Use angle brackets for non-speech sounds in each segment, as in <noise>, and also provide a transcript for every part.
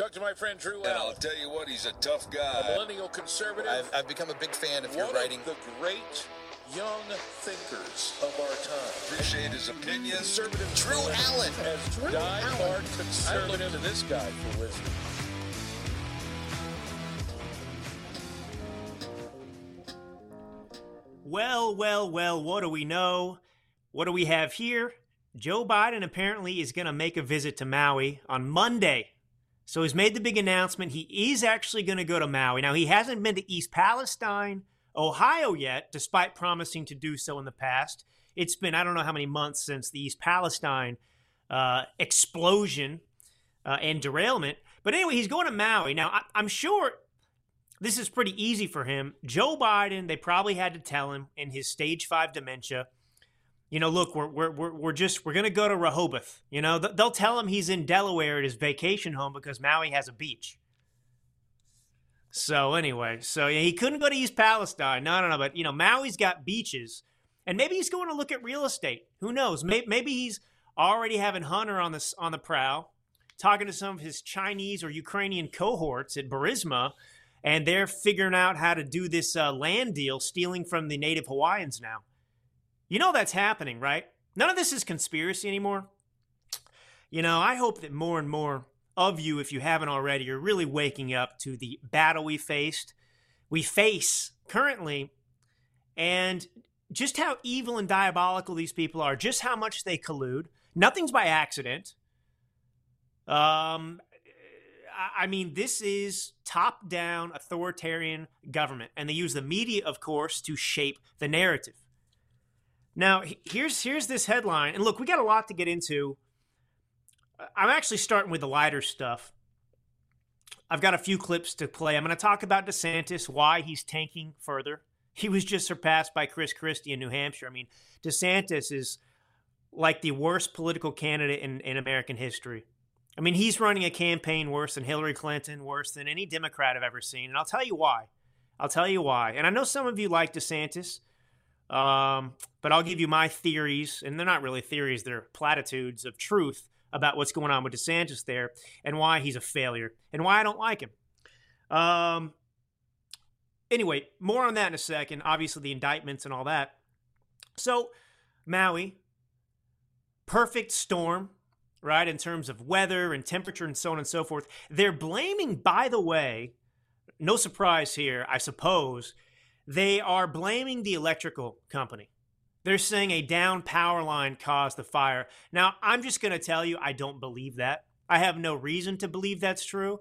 Talk to my friend Drew And I'll tell you what, he's a tough guy. a millennial conservative. I've, I've become a big fan of your one writing. of the great young thinkers of our time. Appreciate his opinion. Conservative Drew Allen. as Drew die-hard Allen. conservative. I look to this guy for wisdom. Well, well, well, what do we know? What do we have here? Joe Biden apparently is going to make a visit to Maui on Monday. So he's made the big announcement. He is actually going to go to Maui. Now, he hasn't been to East Palestine, Ohio yet, despite promising to do so in the past. It's been, I don't know how many months since the East Palestine uh, explosion uh, and derailment. But anyway, he's going to Maui. Now, I, I'm sure this is pretty easy for him. Joe Biden, they probably had to tell him in his stage five dementia, you know, look, we're, we're, we're, we're just, we're going to go to Rehoboth. You know, th- they'll tell him he's in Delaware at his vacation home because Maui has a beach. So anyway, so yeah, he couldn't go to East Palestine. No, no, no. But, you know, Maui's got beaches. And maybe he's going to look at real estate. Who knows? Maybe, maybe he's already having Hunter on the, on the prowl, talking to some of his Chinese or Ukrainian cohorts at Burisma and they're figuring out how to do this uh, land deal, stealing from the native Hawaiians now. You know that's happening, right? None of this is conspiracy anymore. You know, I hope that more and more of you, if you haven't already, are really waking up to the battle we faced, we face currently, and just how evil and diabolical these people are, just how much they collude. Nothing's by accident. Um, I- mean, this is top down authoritarian government, and they use the media, of course, to shape the narrative. Now, here's here's this headline, and look, we got a lot to get into. I'm actually starting with the lighter stuff. I've got a few clips to play. I'm going to talk about DeSantis, why he's tanking further. He was just surpassed by Chris Christie in New Hampshire. I mean, DeSantis is like the worst political candidate in, in American history. I mean, he's running a campaign worse than Hillary Clinton, worse than any Democrat I've ever seen. And I'll tell you why. I'll tell you why. And I know some of you like DeSantis, um, but I'll give you my theories. And they're not really theories, they're platitudes of truth about what's going on with DeSantis there and why he's a failure and why I don't like him. Um, anyway, more on that in a second. Obviously, the indictments and all that. So, Maui, perfect storm right? In terms of weather and temperature and so on and so forth. They're blaming, by the way, no surprise here, I suppose, they are blaming the electrical company. They're saying a down power line caused the fire. Now, I'm just going to tell you, I don't believe that. I have no reason to believe that's true.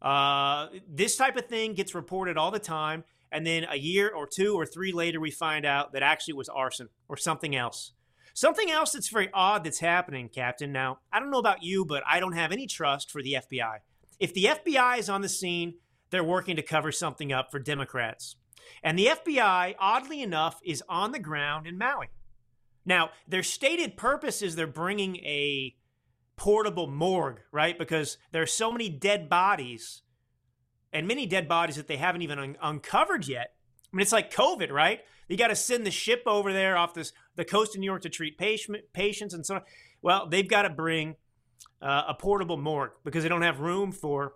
Uh, this type of thing gets reported all the time. And then a year or two or three later, we find out that actually it was arson or something else. Something else that's very odd that's happening, Captain. Now, I don't know about you, but I don't have any trust for the FBI. If the FBI is on the scene, they're working to cover something up for Democrats. And the FBI, oddly enough, is on the ground in Maui. Now, their stated purpose is they're bringing a portable morgue, right? Because there are so many dead bodies and many dead bodies that they haven't even un- uncovered yet. I mean, it's like COVID, right? You got to send the ship over there off this the coast of New York to treat patient, patients and so on. Well, they've got to bring uh, a portable morgue because they don't have room for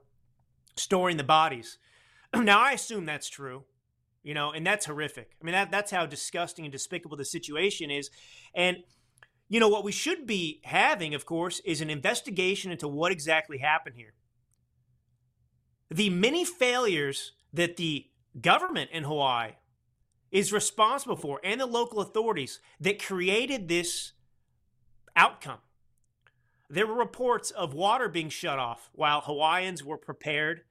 storing the bodies. <clears throat> now, I assume that's true, you know, and that's horrific. I mean, that, that's how disgusting and despicable the situation is. And, you know, what we should be having, of course, is an investigation into what exactly happened here. The many failures that the government in Hawaii is responsible for and the local authorities that created this outcome. There were reports of water being shut off while Hawaiians were prepared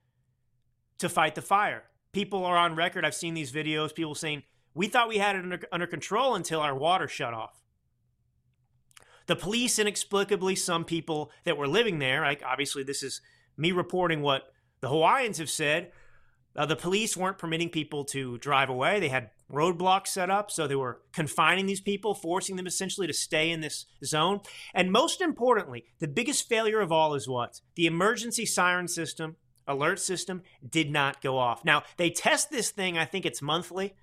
to fight the fire. People are on record. I've seen these videos, people saying, We thought we had it under, under control until our water shut off. The police, inexplicably, some people that were living there, like obviously, this is me reporting what the Hawaiians have said. Uh, the police weren't permitting people to drive away. They had roadblocks set up, so they were confining these people, forcing them essentially to stay in this zone. And most importantly, the biggest failure of all is what? The emergency siren system, alert system, did not go off. Now, they test this thing, I think it's monthly.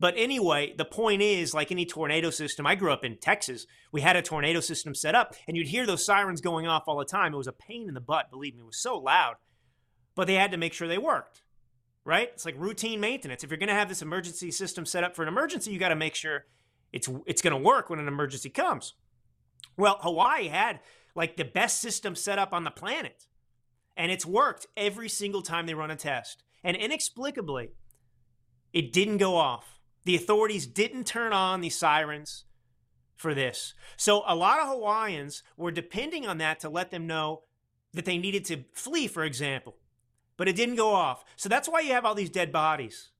But anyway, the point is, like any tornado system, I grew up in Texas. We had a tornado system set up, and you'd hear those sirens going off all the time. It was a pain in the butt, believe me. It was so loud. but they had to make sure they worked. Right? It's like routine maintenance. If you're going to have this emergency system set up for an emergency, you got to make sure it's it's going to work when an emergency comes. Well, Hawaii had like the best system set up on the planet. And it's worked every single time they run a test. And inexplicably, it didn't go off. The authorities didn't turn on the sirens for this. So a lot of Hawaiians were depending on that to let them know that they needed to flee, for example. But it didn't go off. So that's why you have all these dead bodies.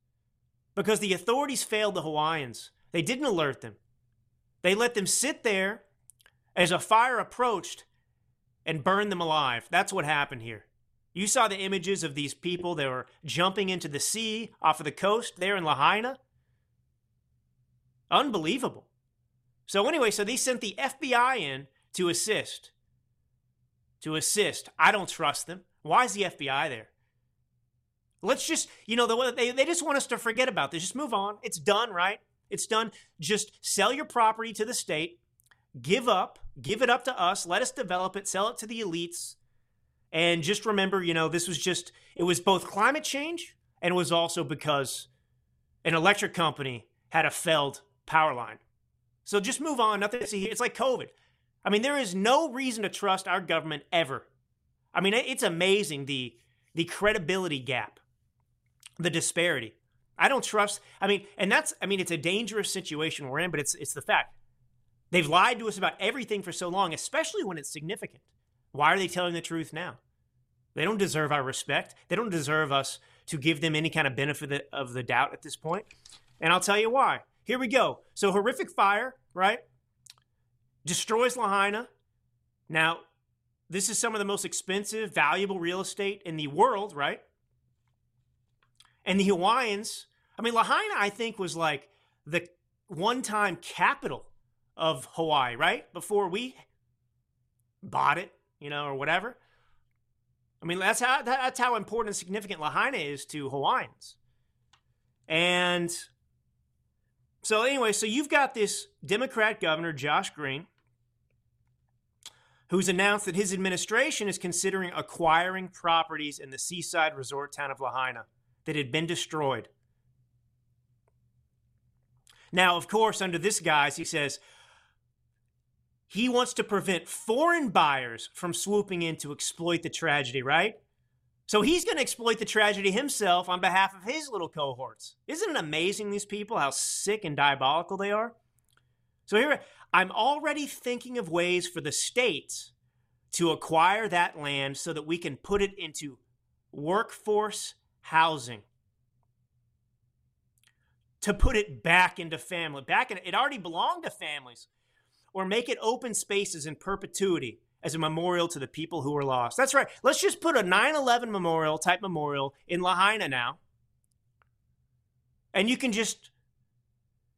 Because the authorities failed the Hawaiians. They didn't alert them. They let them sit there as a fire approached and burn them alive. That's what happened here. You saw the images of these people that were jumping into the sea off of the coast there in Lahaina. Unbelievable. So, anyway, so they sent the FBI in to assist. To assist. I don't trust them. Why is the FBI there? Let's just, you know, they, they just want us to forget about this. Just move on. It's done, right? It's done. Just sell your property to the state, give up, give it up to us, let us develop it, sell it to the elites. And just remember, you know, this was just, it was both climate change and it was also because an electric company had a failed power line. So just move on. Nothing to see here. It's like COVID. I mean, there is no reason to trust our government ever. I mean, it's amazing the the credibility gap, the disparity. I don't trust. I mean, and that's. I mean, it's a dangerous situation we're in, but it's it's the fact. They've lied to us about everything for so long, especially when it's significant. Why are they telling the truth now? They don't deserve our respect. They don't deserve us to give them any kind of benefit of the doubt at this point. And I'll tell you why. Here we go. So, horrific fire, right? Destroys Lahaina. Now, this is some of the most expensive, valuable real estate in the world, right? And the Hawaiians, I mean, Lahaina, I think, was like the one time capital of Hawaii, right? Before we bought it, you know, or whatever. I mean, that's how that's how important and significant Lahaina is to Hawaiians. And so anyway, so you've got this Democrat governor Josh Green who's announced that his administration is considering acquiring properties in the seaside resort town of Lahaina that had been destroyed. Now, of course, under this guise, he says, he wants to prevent foreign buyers from swooping in to exploit the tragedy, right? So he's going to exploit the tragedy himself on behalf of his little cohorts. Isn't it amazing, these people, how sick and diabolical they are? So here, I'm already thinking of ways for the states to acquire that land so that we can put it into workforce housing. To put it back into family. Back in it already belonged to families or make it open spaces in perpetuity as a memorial to the people who were lost. That's right. Let's just put a 9 11 memorial type memorial in Lahaina now. And you can just,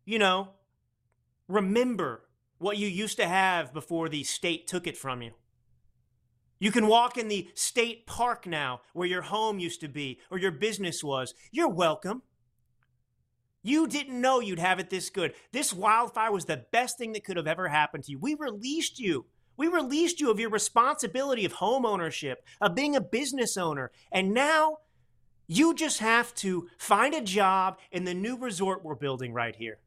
you know, remember what you used to have before the state took it from you. You can walk in the state park now where your home used to be or your business was. You're welcome. You didn't know you'd have it this good. This wildfire was the best thing that could have ever happened to you. We released you. We released you of your responsibility of home ownership, of being a business owner. And now you just have to find a job in the new resort we're building right here.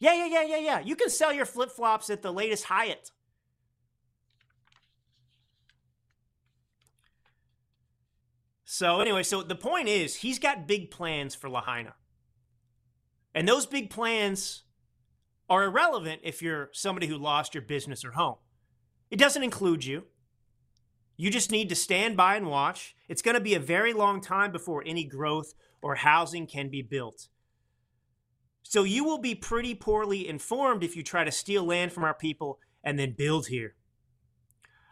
Yeah, yeah, yeah, yeah, yeah. You can sell your flip flops at the latest Hyatt. So, anyway, so the point is, he's got big plans for Lahaina. And those big plans are irrelevant if you're somebody who lost your business or home. It doesn't include you. You just need to stand by and watch. It's going to be a very long time before any growth or housing can be built. So you will be pretty poorly informed if you try to steal land from our people and then build here.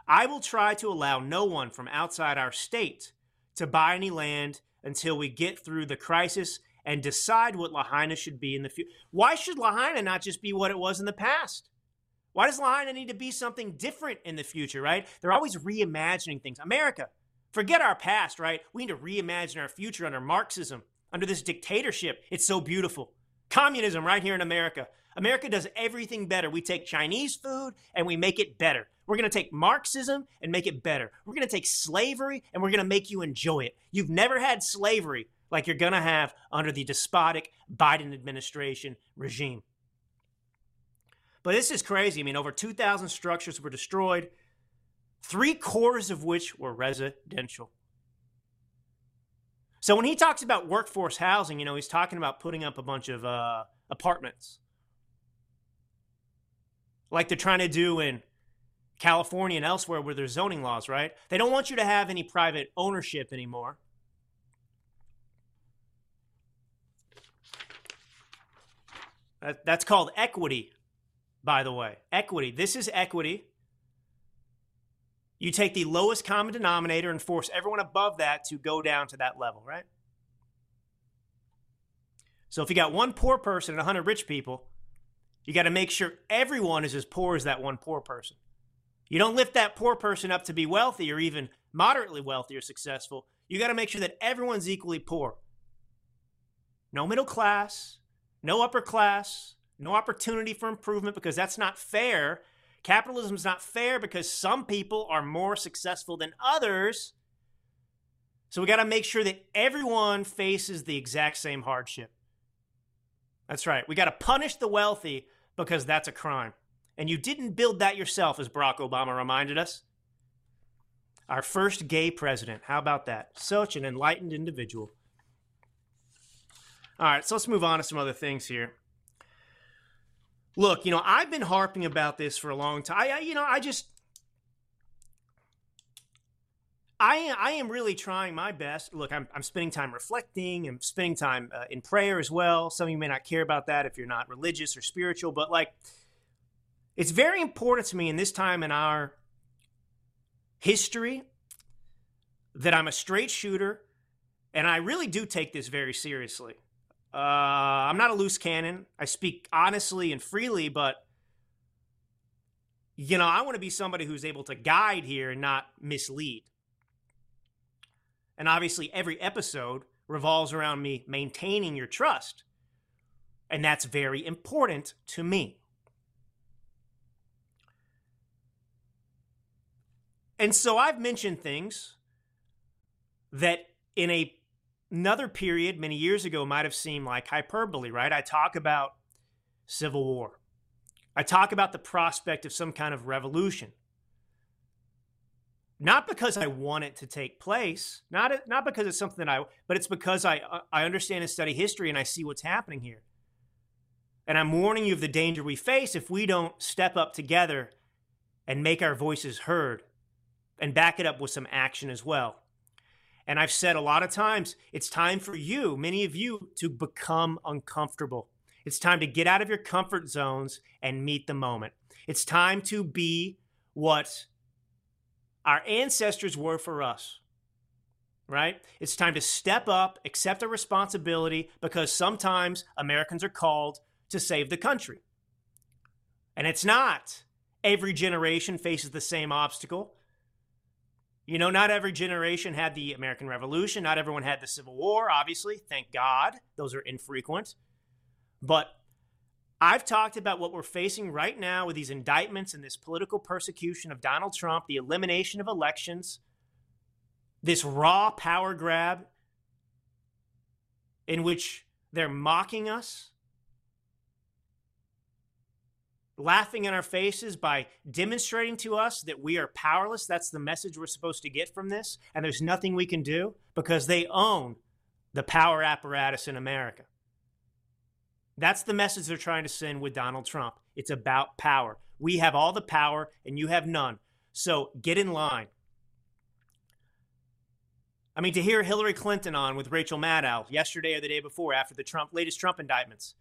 I will try to allow no one from outside our state to buy any land until we get through the crisis and decide what Lahaina should be in the future. Why should Lahaina not just be what it was in the past? Why does Lahaina need to be something different in the future, right? They're always reimagining things. America, forget our past, right? We need to reimagine our future under Marxism, under this dictatorship. It's so beautiful. Communism right here in America. America does everything better. We take Chinese food and we make it better. We're going to take Marxism and make it better. We're going to take slavery and we're going to make you enjoy it. You've never had slavery like you're going to have under the despotic Biden administration regime. But this is crazy. I mean, over 2,000 structures were destroyed, three quarters of which were residential. So when he talks about workforce housing, you know, he's talking about putting up a bunch of uh, apartments like they're trying to do in California and elsewhere where there's zoning laws, right? They don't want you to have any private ownership anymore. That's called equity, by the way. Equity. This is equity. You take the lowest common denominator and force everyone above that to go down to that level, right? So if you got one poor person and 100 rich people, you got to make sure everyone is as poor as that one poor person. You don't lift that poor person up to be wealthy or even moderately wealthy or successful. You got to make sure that everyone's equally poor. No middle class, no upper class, no opportunity for improvement because that's not fair. Capitalism is not fair because some people are more successful than others. So we got to make sure that everyone faces the exact same hardship. That's right. We got to punish the wealthy because that's a crime. And you didn't build that yourself, as Barack Obama reminded us. Our first gay president. How about that? Such an enlightened individual. All right, so let's move on to some other things here. Look, you know, I've been harping about this for a long time. I, you know, I just I, I am really trying my best. Look, I'm, I'm spending time reflecting. I'm spending time uh, in prayer as well. Some of you may not care about that if you're not religious or spiritual, but like, it's very important to me in this time in our history that I'm a straight shooter, and I really do take this very seriously. Uh, I'm not a loose cannon. I speak honestly and freely, but you know, I want to be somebody who's able to guide here and not mislead. And obviously, every episode revolves around me maintaining your trust. And that's very important to me. And so I've mentioned things that in a, another period many years ago might have seemed like hyperbole, right? I talk about civil war. I talk about the prospect of some kind of revolution not because I want it to take place, not not because it's something that I, but it's because I I understand and study history and I see what's happening here. And I'm warning you of the danger we face if we don't step up together and make our voices heard and back it up with some action as well. And I've said a lot of times, it's time for you, many of you, to become uncomfortable. It's time to get out of your comfort zones and meet the moment. It's time to be what our ancestors were for us. Right? It's time to step up, accept a responsibility because sometimes Americans are called to save the country. And it's not every generation faces the same obstacle. You know, not every generation had the American Revolution, not everyone had the Civil War, obviously. Thank God. Those are infrequent. But I've talked about what we're facing right now with these indictments and this political persecution of Donald Trump, the elimination of elections, this raw power grab in which they're mocking us, laughing in our faces by demonstrating to us that we are powerless. That's the message we're supposed to get from this. And there's nothing we can do because they own the power apparatus in America. That's the message they're trying to send with Donald Trump. It's about power. We have all the power and you have none. So get in line. I mean, to hear Hillary Clinton on with Rachel Maddow yesterday or the day before after the Trump latest Trump indictments,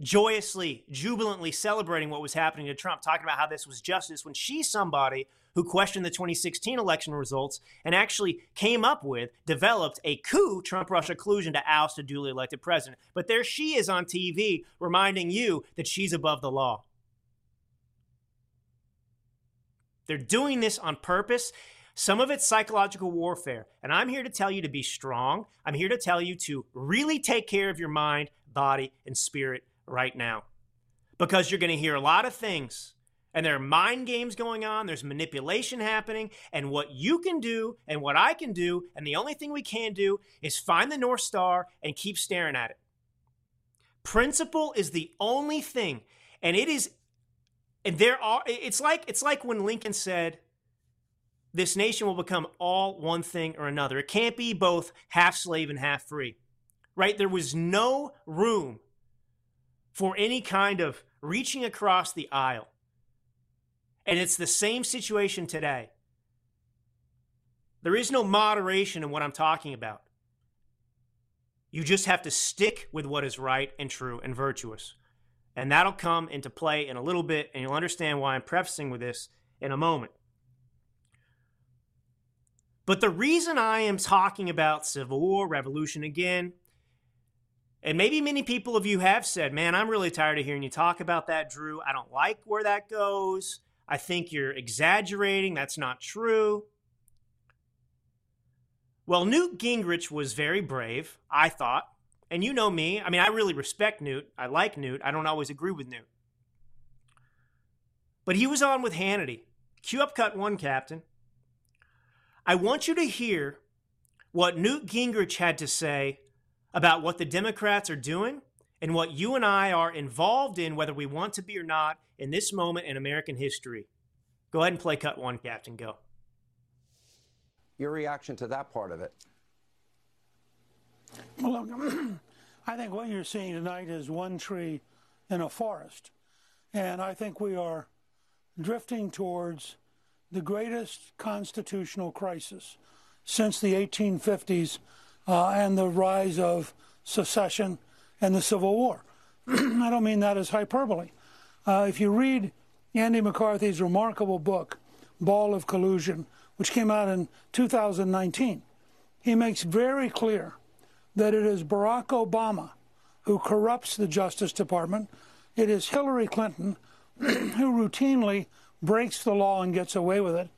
joyously, jubilantly celebrating what was happening to Trump, talking about how this was justice when she's somebody who questioned the 2016 election results and actually came up with, developed a coup Trump Russia collusion to oust a duly elected president. But there she is on TV reminding you that she's above the law. They're doing this on purpose. Some of it's psychological warfare. And I'm here to tell you to be strong. I'm here to tell you to really take care of your mind, body, and spirit right now. Because you're going to hear a lot of things And there are mind games going on, there's manipulation happening, and what you can do and what I can do, and the only thing we can do is find the North Star and keep staring at it. Principle is the only thing, and it is and there are it's like it's like when Lincoln said this nation will become all one thing or another. It can't be both half slave and half free. Right? There was no room for any kind of reaching across the aisle. And it's the same situation today. There is no moderation in what I'm talking about. You just have to stick with what is right and true and virtuous. And that'll come into play in a little bit, and you'll understand why I'm prefacing with this in a moment. But the reason I am talking about Civil War, Revolution again, and maybe many people of you have said, man, I'm really tired of hearing you talk about that, Drew. I don't like where that goes. I think you're exaggerating. That's not true. Well, Newt Gingrich was very brave, I thought. And you know me. I mean, I really respect Newt. I like Newt. I don't always agree with Newt. But he was on with Hannity. Cue up cut one, Captain. I want you to hear what Newt Gingrich had to say about what the Democrats are doing and what you and I are involved in, whether we want to be or not, in this moment in American history. Go ahead and play cut one, Captain. Go. Your reaction to that part of it? Well, look, <clears throat> I think what you're seeing tonight is one tree in a forest. And I think we are drifting towards the greatest constitutional crisis since the 1850s uh, and the rise of secession and the Civil War. <clears throat> I don't mean that as hyperbole. Uh, if you read Andy McCarthy's remarkable book, Ball of Collusion, which came out in 2019, he makes very clear that it is Barack Obama who corrupts the Justice Department. It is Hillary Clinton <clears throat> who routinely breaks the law and gets away with it.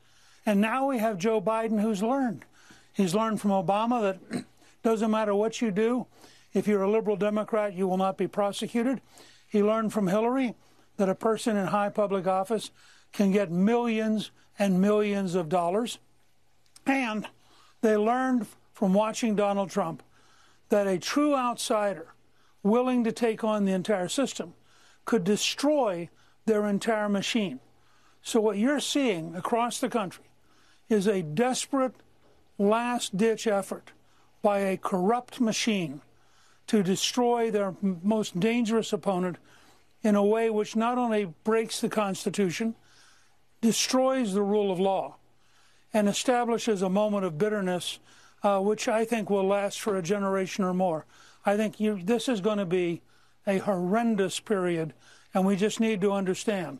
And now we have Joe Biden who's learned. He's learned from Obama that doesn't matter what you do, if you're a liberal Democrat, you will not be prosecuted. He learned from Hillary that a person in high public office can get millions and millions of dollars. And they learned from watching Donald Trump that a true outsider willing to take on the entire system could destroy their entire machine. So, what you're seeing across the country is a desperate last ditch effort by a corrupt machine to destroy their most dangerous opponent in a way which not only breaks the Constitution, destroys the rule of law, and establishes a moment of bitterness, uh, which I think will last for a generation or more. I think you, this is going to be a horrendous period, and we just need to understand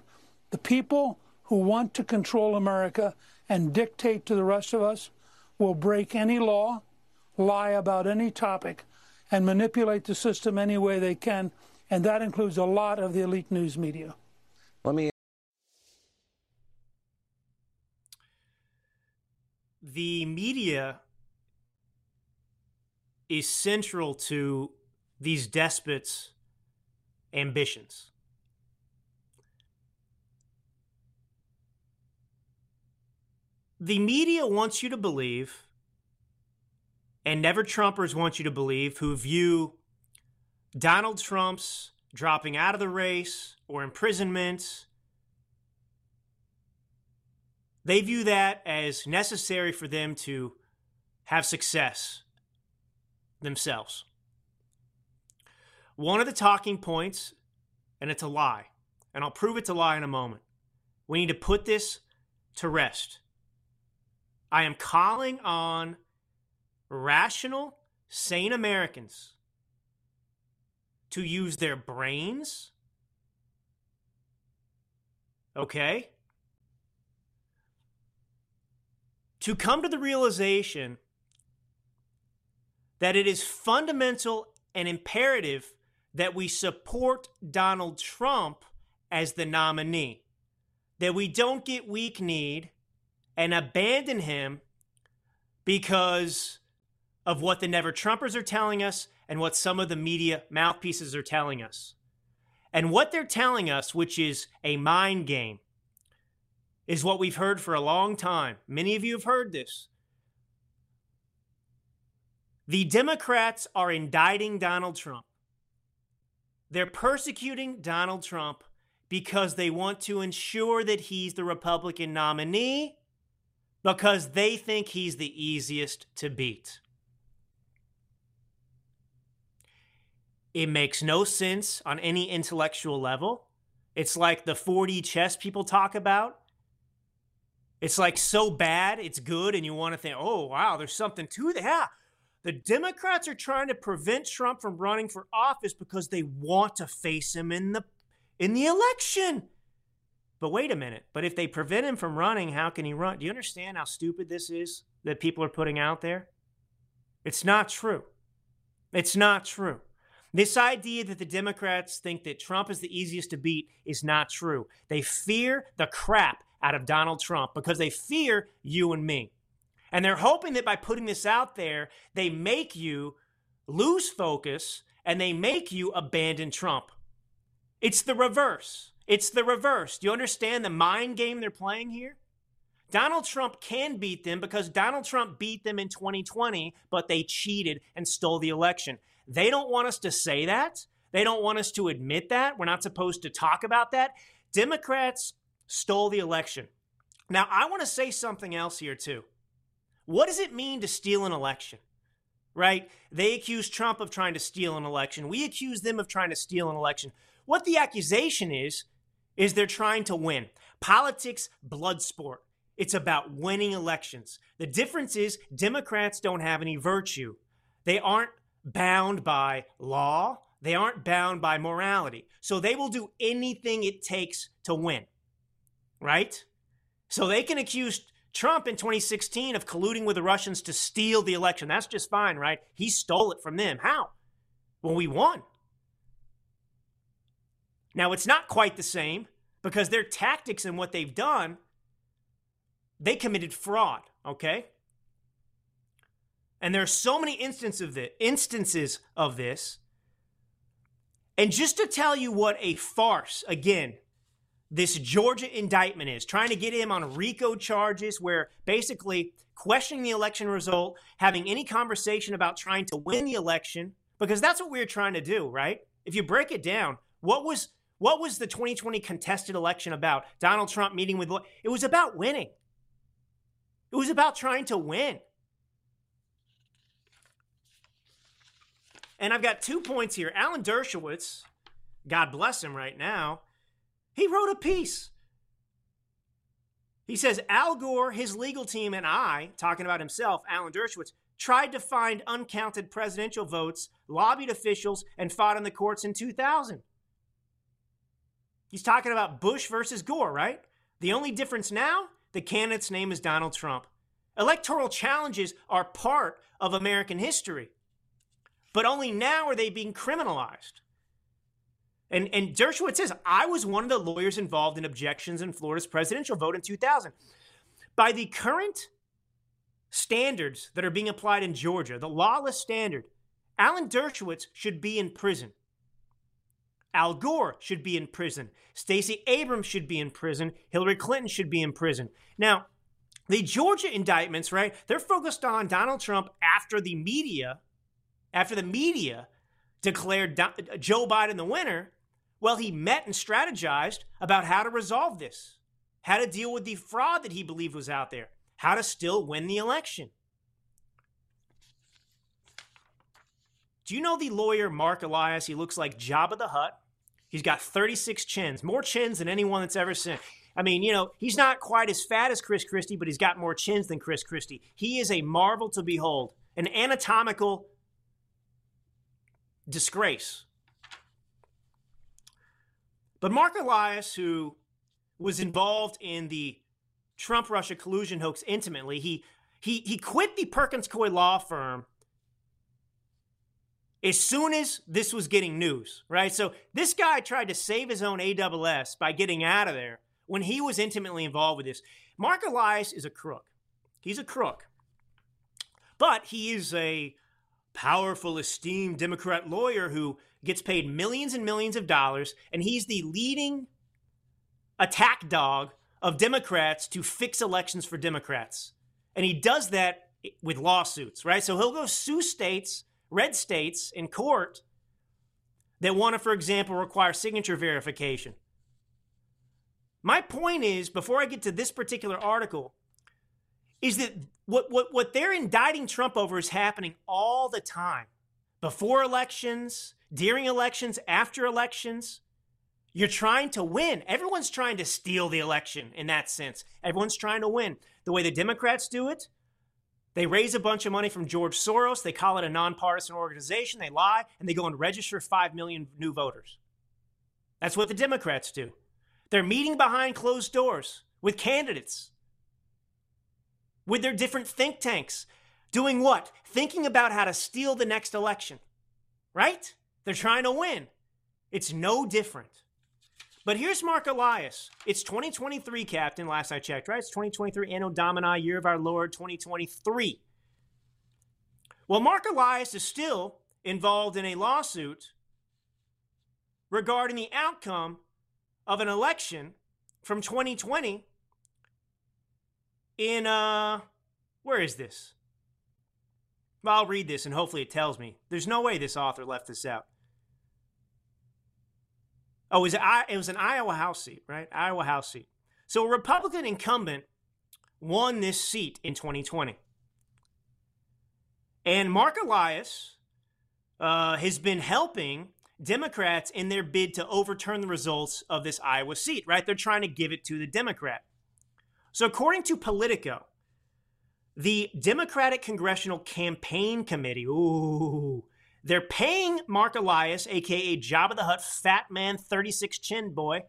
the people who want to control America and dictate to the rest of us will break any law, lie about any topic, and manipulate the system any way they can, and that includes a lot of the elite news media. Let me. The media is central to these despots' ambitions. The media wants you to believe and never Trumpers want you to believe who view Donald Trump's dropping out of the race or imprisonment. They view that as necessary for them to have success themselves. One of the talking points, and it's a lie, and I'll prove it's a lie in a moment. We need to put this to rest. I am calling on rational, sane Americans to use their brains. Okay? To come to the realization that it is fundamental and imperative that we support Donald Trump as the nominee, that we don't get weak kneed and abandon him because of what the Never Trumpers are telling us and what some of the media mouthpieces are telling us. And what they're telling us, which is a mind game, is what we've heard for a long time. Many of you have heard this. The Democrats are indicting Donald Trump. They're persecuting Donald Trump because they want to ensure that he's the Republican nominee because they think he's the easiest to beat. It makes no sense on any intellectual level. It's like the 4D chess people talk about. It's like so bad, it's good, and you want to think, oh, wow, there's something to that. Yeah. The Democrats are trying to prevent Trump from running for office because they want to face him in the in the election. But wait a minute. But if they prevent him from running, how can he run? Do you understand how stupid this is that people are putting out there? It's not true. It's not true. This idea that the Democrats think that Trump is the easiest to beat is not true. They fear the crap out of Donald Trump because they fear you and me. And they're hoping that by putting this out there, they make you lose focus and they make you abandon Trump. It's the reverse. It's the reverse. Do you understand the mind game they're playing here? Donald Trump can beat them because Donald Trump beat them in 2020, but they cheated and stole the election. They don't want us to say that. They don't want us to admit that. We're not supposed to talk about that. Democrats stole the election. Now, I want to say something else here, too. What does it mean to steal an election? Right? They accuse Trump of trying to steal an election. We accuse them of trying to steal an election. What the accusation is, is they're trying to win. Politics, blood sport. It's about winning elections. The difference is Democrats don't have any virtue. They aren't bound by law, they aren't bound by morality. So they will do anything it takes to win. Right? So they can accuse Trump in 2016 of colluding with the Russians to steal the election. That's just fine, right? He stole it from them. How? Well, we won. Now, it's not quite the same because their tactics and what they've done, they committed fraud, okay? And there are so many instances of this, instances of this. And just to tell you what a farce, again, this Georgia indictment is trying to get him on RICO charges where basically questioning the election result, having any conversation about trying to win the election, because that's what we we're trying to do, right? If you break it down, what was what was the 2020 contested election about? Donald Trump meeting with it was about winning. It was about trying to win. And I've got two points here. Alan Dershowitz, God bless him right now, he wrote a piece. He says Al Gore, his legal team, and I, talking about himself, Alan Dershowitz, tried to find uncounted presidential votes, lobbied officials, and fought in the courts in 2000. He's talking about Bush versus Gore, right? The only difference now, the candidate's name is Donald Trump. Electoral challenges are part of American history, but only now are they being criminalized. And, and Dershowitz says, I was one of the lawyers involved in objections in Florida's presidential vote in 2000. By the current standards that are being applied in Georgia, the lawless standard, Alan Dershowitz should be in prison. Al Gore should be in prison. Stacey Abrams should be in prison. Hillary Clinton should be in prison. Now, the Georgia indictments, right? They're focused on Donald Trump after the media, after the media declared Joe Biden the winner. Well, he met and strategized about how to resolve this, how to deal with the fraud that he believed was out there, how to still win the election. Do you know the lawyer Mark Elias? He looks like Jabba the Hutt. He's got 36 chins, more chins than anyone that's ever seen. I mean, you know, he's not quite as fat as Chris Christie, but he's got more chins than Chris Christie. He is a marvel to behold, an anatomical disgrace. But Mark Elias, who was involved in the Trump Russia collusion hoax intimately, he, he, he quit the Perkins Coie law firm as soon as this was getting news, right? So this guy tried to save his own AWS by getting out of there when he was intimately involved with this. Mark Elias is a crook. He's a crook. But he is a powerful, esteemed Democrat lawyer who gets paid millions and millions of dollars, and he's the leading attack dog of Democrats to fix elections for Democrats. And he does that with lawsuits, right? So he'll go sue states, red states, in court that want to, for example, require signature verification. My point is, before I get to this particular article, is that what, what, what they're indicting Trump over is happening all the time. Before elections, during elections, after elections. You're trying to win. Everyone's trying to steal the election in that sense. Everyone's trying to win. The way the Democrats do it, they raise a bunch of money from George Soros. They call it a nonpartisan organization. They lie and they go and register 5 million new voters. That's what the Democrats do. They're meeting behind closed doors with candidates, with their different think tanks. Doing what? Thinking about how to steal the next election. Right? They're trying to win. It's no different. But here's Mark Elias. It's 2023, Captain, last I checked, right? It's 2023, Anno Domini, year of our Lord, 2023. Well, Mark Elias is still involved in a lawsuit regarding the outcome of an election from 2020 in, uh, where is this? I'll read this and hopefully it tells me. There's no way this author left this out. Oh, it was, it was an Iowa House seat, right? Iowa House seat. So a Republican incumbent won this seat in 2020. And Mark Elias uh, has been helping Democrats in their bid to overturn the results of this Iowa seat, right? They're trying to give it to the Democrat. So, according to Politico, the Democratic Congressional Campaign Committee, ooh, they're paying Mark Elias, aka Jabba the Hutt, Fat Man 36 Chin Boy,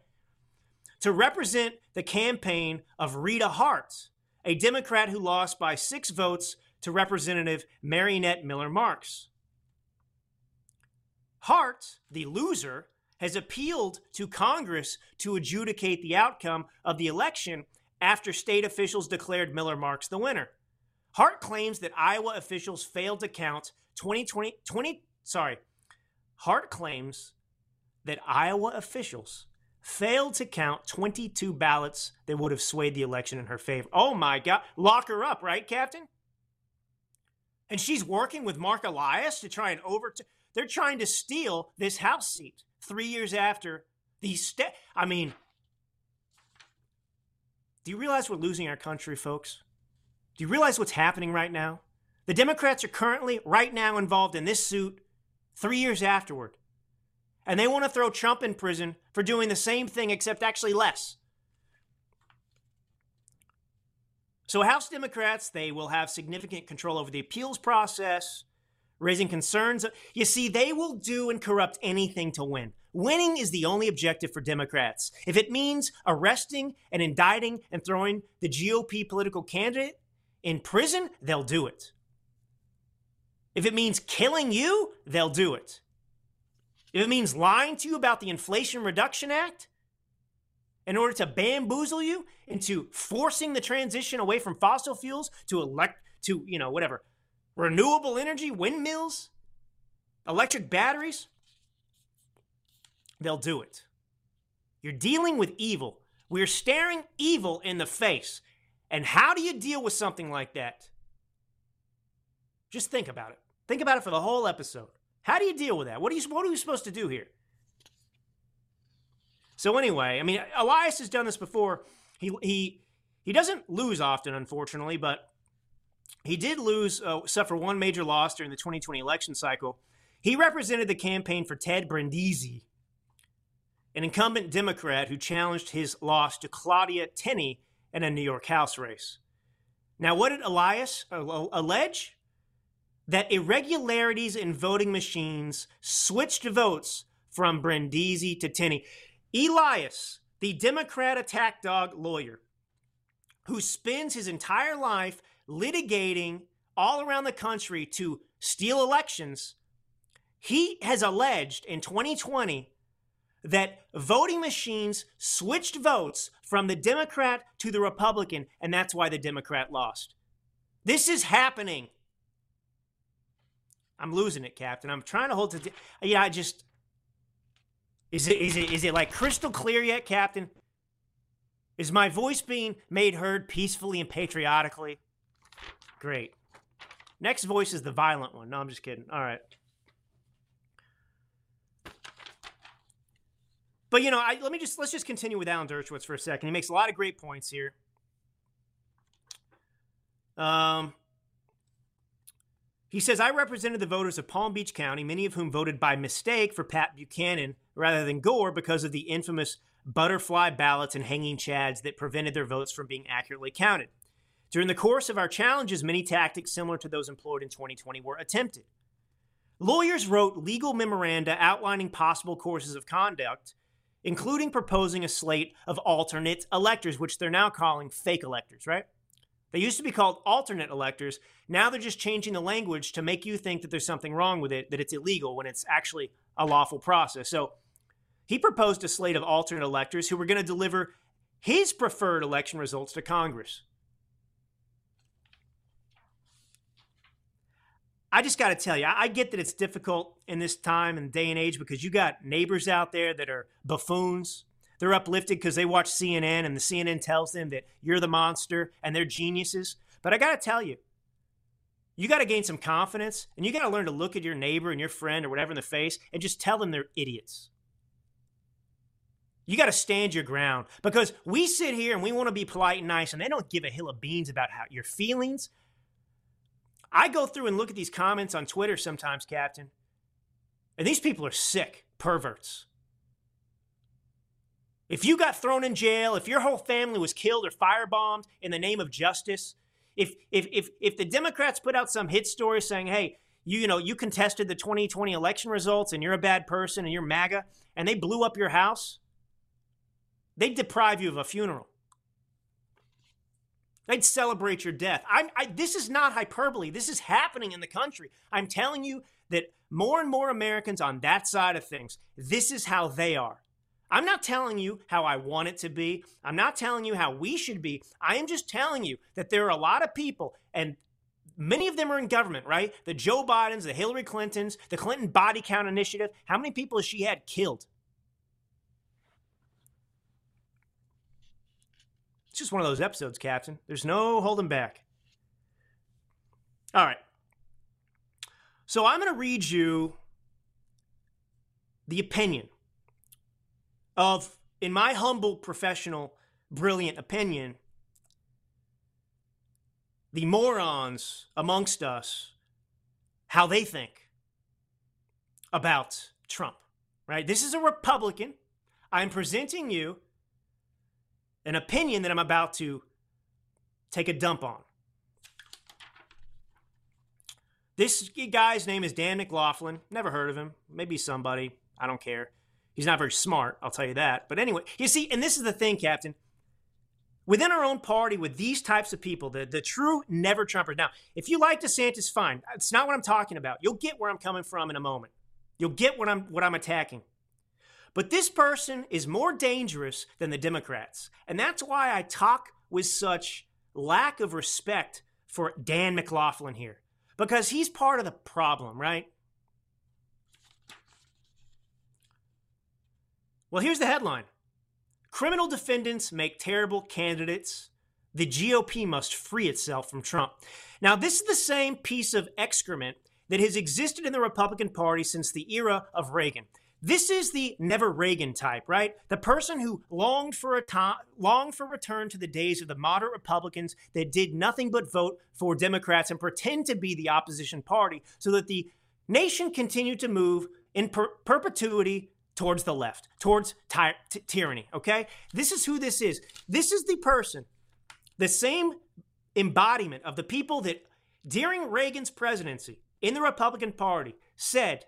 to represent the campaign of Rita Hart, a Democrat who lost by six votes to Representative Mariannette Miller Marks. Hart, the loser, has appealed to Congress to adjudicate the outcome of the election after state officials declared Miller Marks the winner. Hart claims that Iowa officials failed to count 2020, 20, sorry. Hart claims that Iowa officials failed to count 22 ballots that would have swayed the election in her favor. Oh my God. Lock her up, right, Captain? And she's working with Mark Elias to try and overturn. They're trying to steal this House seat three years after the state. I mean, do you realize we're losing our country, folks? Do you realize what's happening right now? The Democrats are currently, right now, involved in this suit three years afterward. And they want to throw Trump in prison for doing the same thing, except actually less. So, House Democrats, they will have significant control over the appeals process, raising concerns. You see, they will do and corrupt anything to win. Winning is the only objective for Democrats. If it means arresting and indicting and throwing the GOP political candidate, in prison, they'll do it. If it means killing you, they'll do it. If it means lying to you about the Inflation Reduction Act in order to bamboozle you into forcing the transition away from fossil fuels to elect to, you know, whatever, renewable energy, windmills, electric batteries, they'll do it. You're dealing with evil. We're staring evil in the face. And how do you deal with something like that? Just think about it. Think about it for the whole episode. How do you deal with that? What are you what are we supposed to do here? So anyway, I mean Elias has done this before. He he he doesn't lose often, unfortunately, but he did lose, uh, suffer one major loss during the 2020 election cycle. He represented the campaign for Ted Brindisi, an incumbent Democrat who challenged his loss to Claudia Tenney in a New York House race. Now, what did Elias uh, allege? That irregularities in voting machines switched votes from Brindisi to Tenney. Elias, the Democrat attack dog lawyer, who spends his entire life litigating all around the country to steal elections, he has alleged in 2020 that voting machines switched votes from the Democrat to the Republican, and that's why the Democrat lost. This is happening. I'm losing it, Captain. I'm trying to hold it. Yeah, I just. Is it, is it is it like crystal clear yet, Captain? Is my voice being made heard peacefully and patriotically? Great. Next voice is the violent one. No, I'm just kidding. All right. But you know, I, let me just let's just continue with Alan Dershowitz for a second. He makes a lot of great points here. Um, he says, I represented the voters of Palm Beach County, many of whom voted by mistake for Pat Buchanan rather than Gore because of the infamous butterfly ballots and hanging chads that prevented their votes from being accurately counted. During the course of our challenges, many tactics similar to those employed in 2020 were attempted. Lawyers wrote legal memoranda outlining possible courses of conduct, including proposing a slate of alternate electors, which they're now calling fake electors, right? They used to be called alternate electors. Now they're just changing the language to make you think that there's something wrong with it, that it's illegal when it's actually a lawful process. So he proposed a slate of alternate electors who were going to deliver his preferred election results to Congress. I just got to tell you, I get that it's difficult in this time and day and age because you got neighbors out there that are buffoons. They're uplifted because they watch CNN and the CNN tells them that you're the monster and they're geniuses. But I got to tell you, you got to gain some confidence and you got to learn to look at your neighbor and your friend or whatever in the face and just tell them they're idiots. You got to stand your ground because we sit here and we want to be polite and nice, and they don't give a hill of beans about how your feelings. I go through and look at these comments on Twitter sometimes, Captain, and these people are sick perverts. If you got thrown in jail, if your whole family was killed or firebombed in the name of justice, if if if if the Democrats put out some hit story saying, "Hey, you you know you contested the 2020 election results and you're a bad person and you're MAGA," and they blew up your house, they'd deprive you of a funeral. They'd celebrate your death. I, I, this is not hyperbole. This is happening in the country. I'm telling you that more and more Americans on that side of things, this is how they are. I'm not telling you how I want it to be. I'm not telling you how we should be. I am just telling you that there are a lot of people, and many of them are in government, right? The Joe Bidens, the Hillary Clintons, the Clinton body count initiative. How many people has she had killed? Just one of those episodes, Captain. There's no holding back. All right. So I'm going to read you the opinion of, in my humble, professional, brilliant opinion, the morons amongst us, how they think about Trump, right? This is a Republican. I'm presenting you an opinion that I'm about to take a dump on. This guy's name is Dan McLaughlin. Never heard of him. Maybe somebody. I don't care. He's not very smart, I'll tell you that. But anyway, you see, and this is the thing, Captain. Within our own party, with these types of people, the, the true never Trumpers. Now, if you like DeSantis, fine. It's not what I'm talking about. You'll get where I'm coming from in a moment. You'll get what I'm what I'm attacking. But this person is more dangerous than the Democrats. And that's why I talk with such lack of respect for Dan McLaughlin here. Because he's part of the problem, right? Well, here's the headline Criminal defendants make terrible candidates. The GOP must free itself from Trump. Now, this is the same piece of excrement that has existed in the Republican Party since the era of Reagan. This is the never Reagan type, right? The person who longed for a to- longed for return to the days of the moderate Republicans that did nothing but vote for Democrats and pretend to be the opposition party so that the nation continued to move in per- perpetuity towards the left, towards ty- t- tyranny, okay? This is who this is. This is the person, the same embodiment of the people that during Reagan's presidency in the Republican Party said,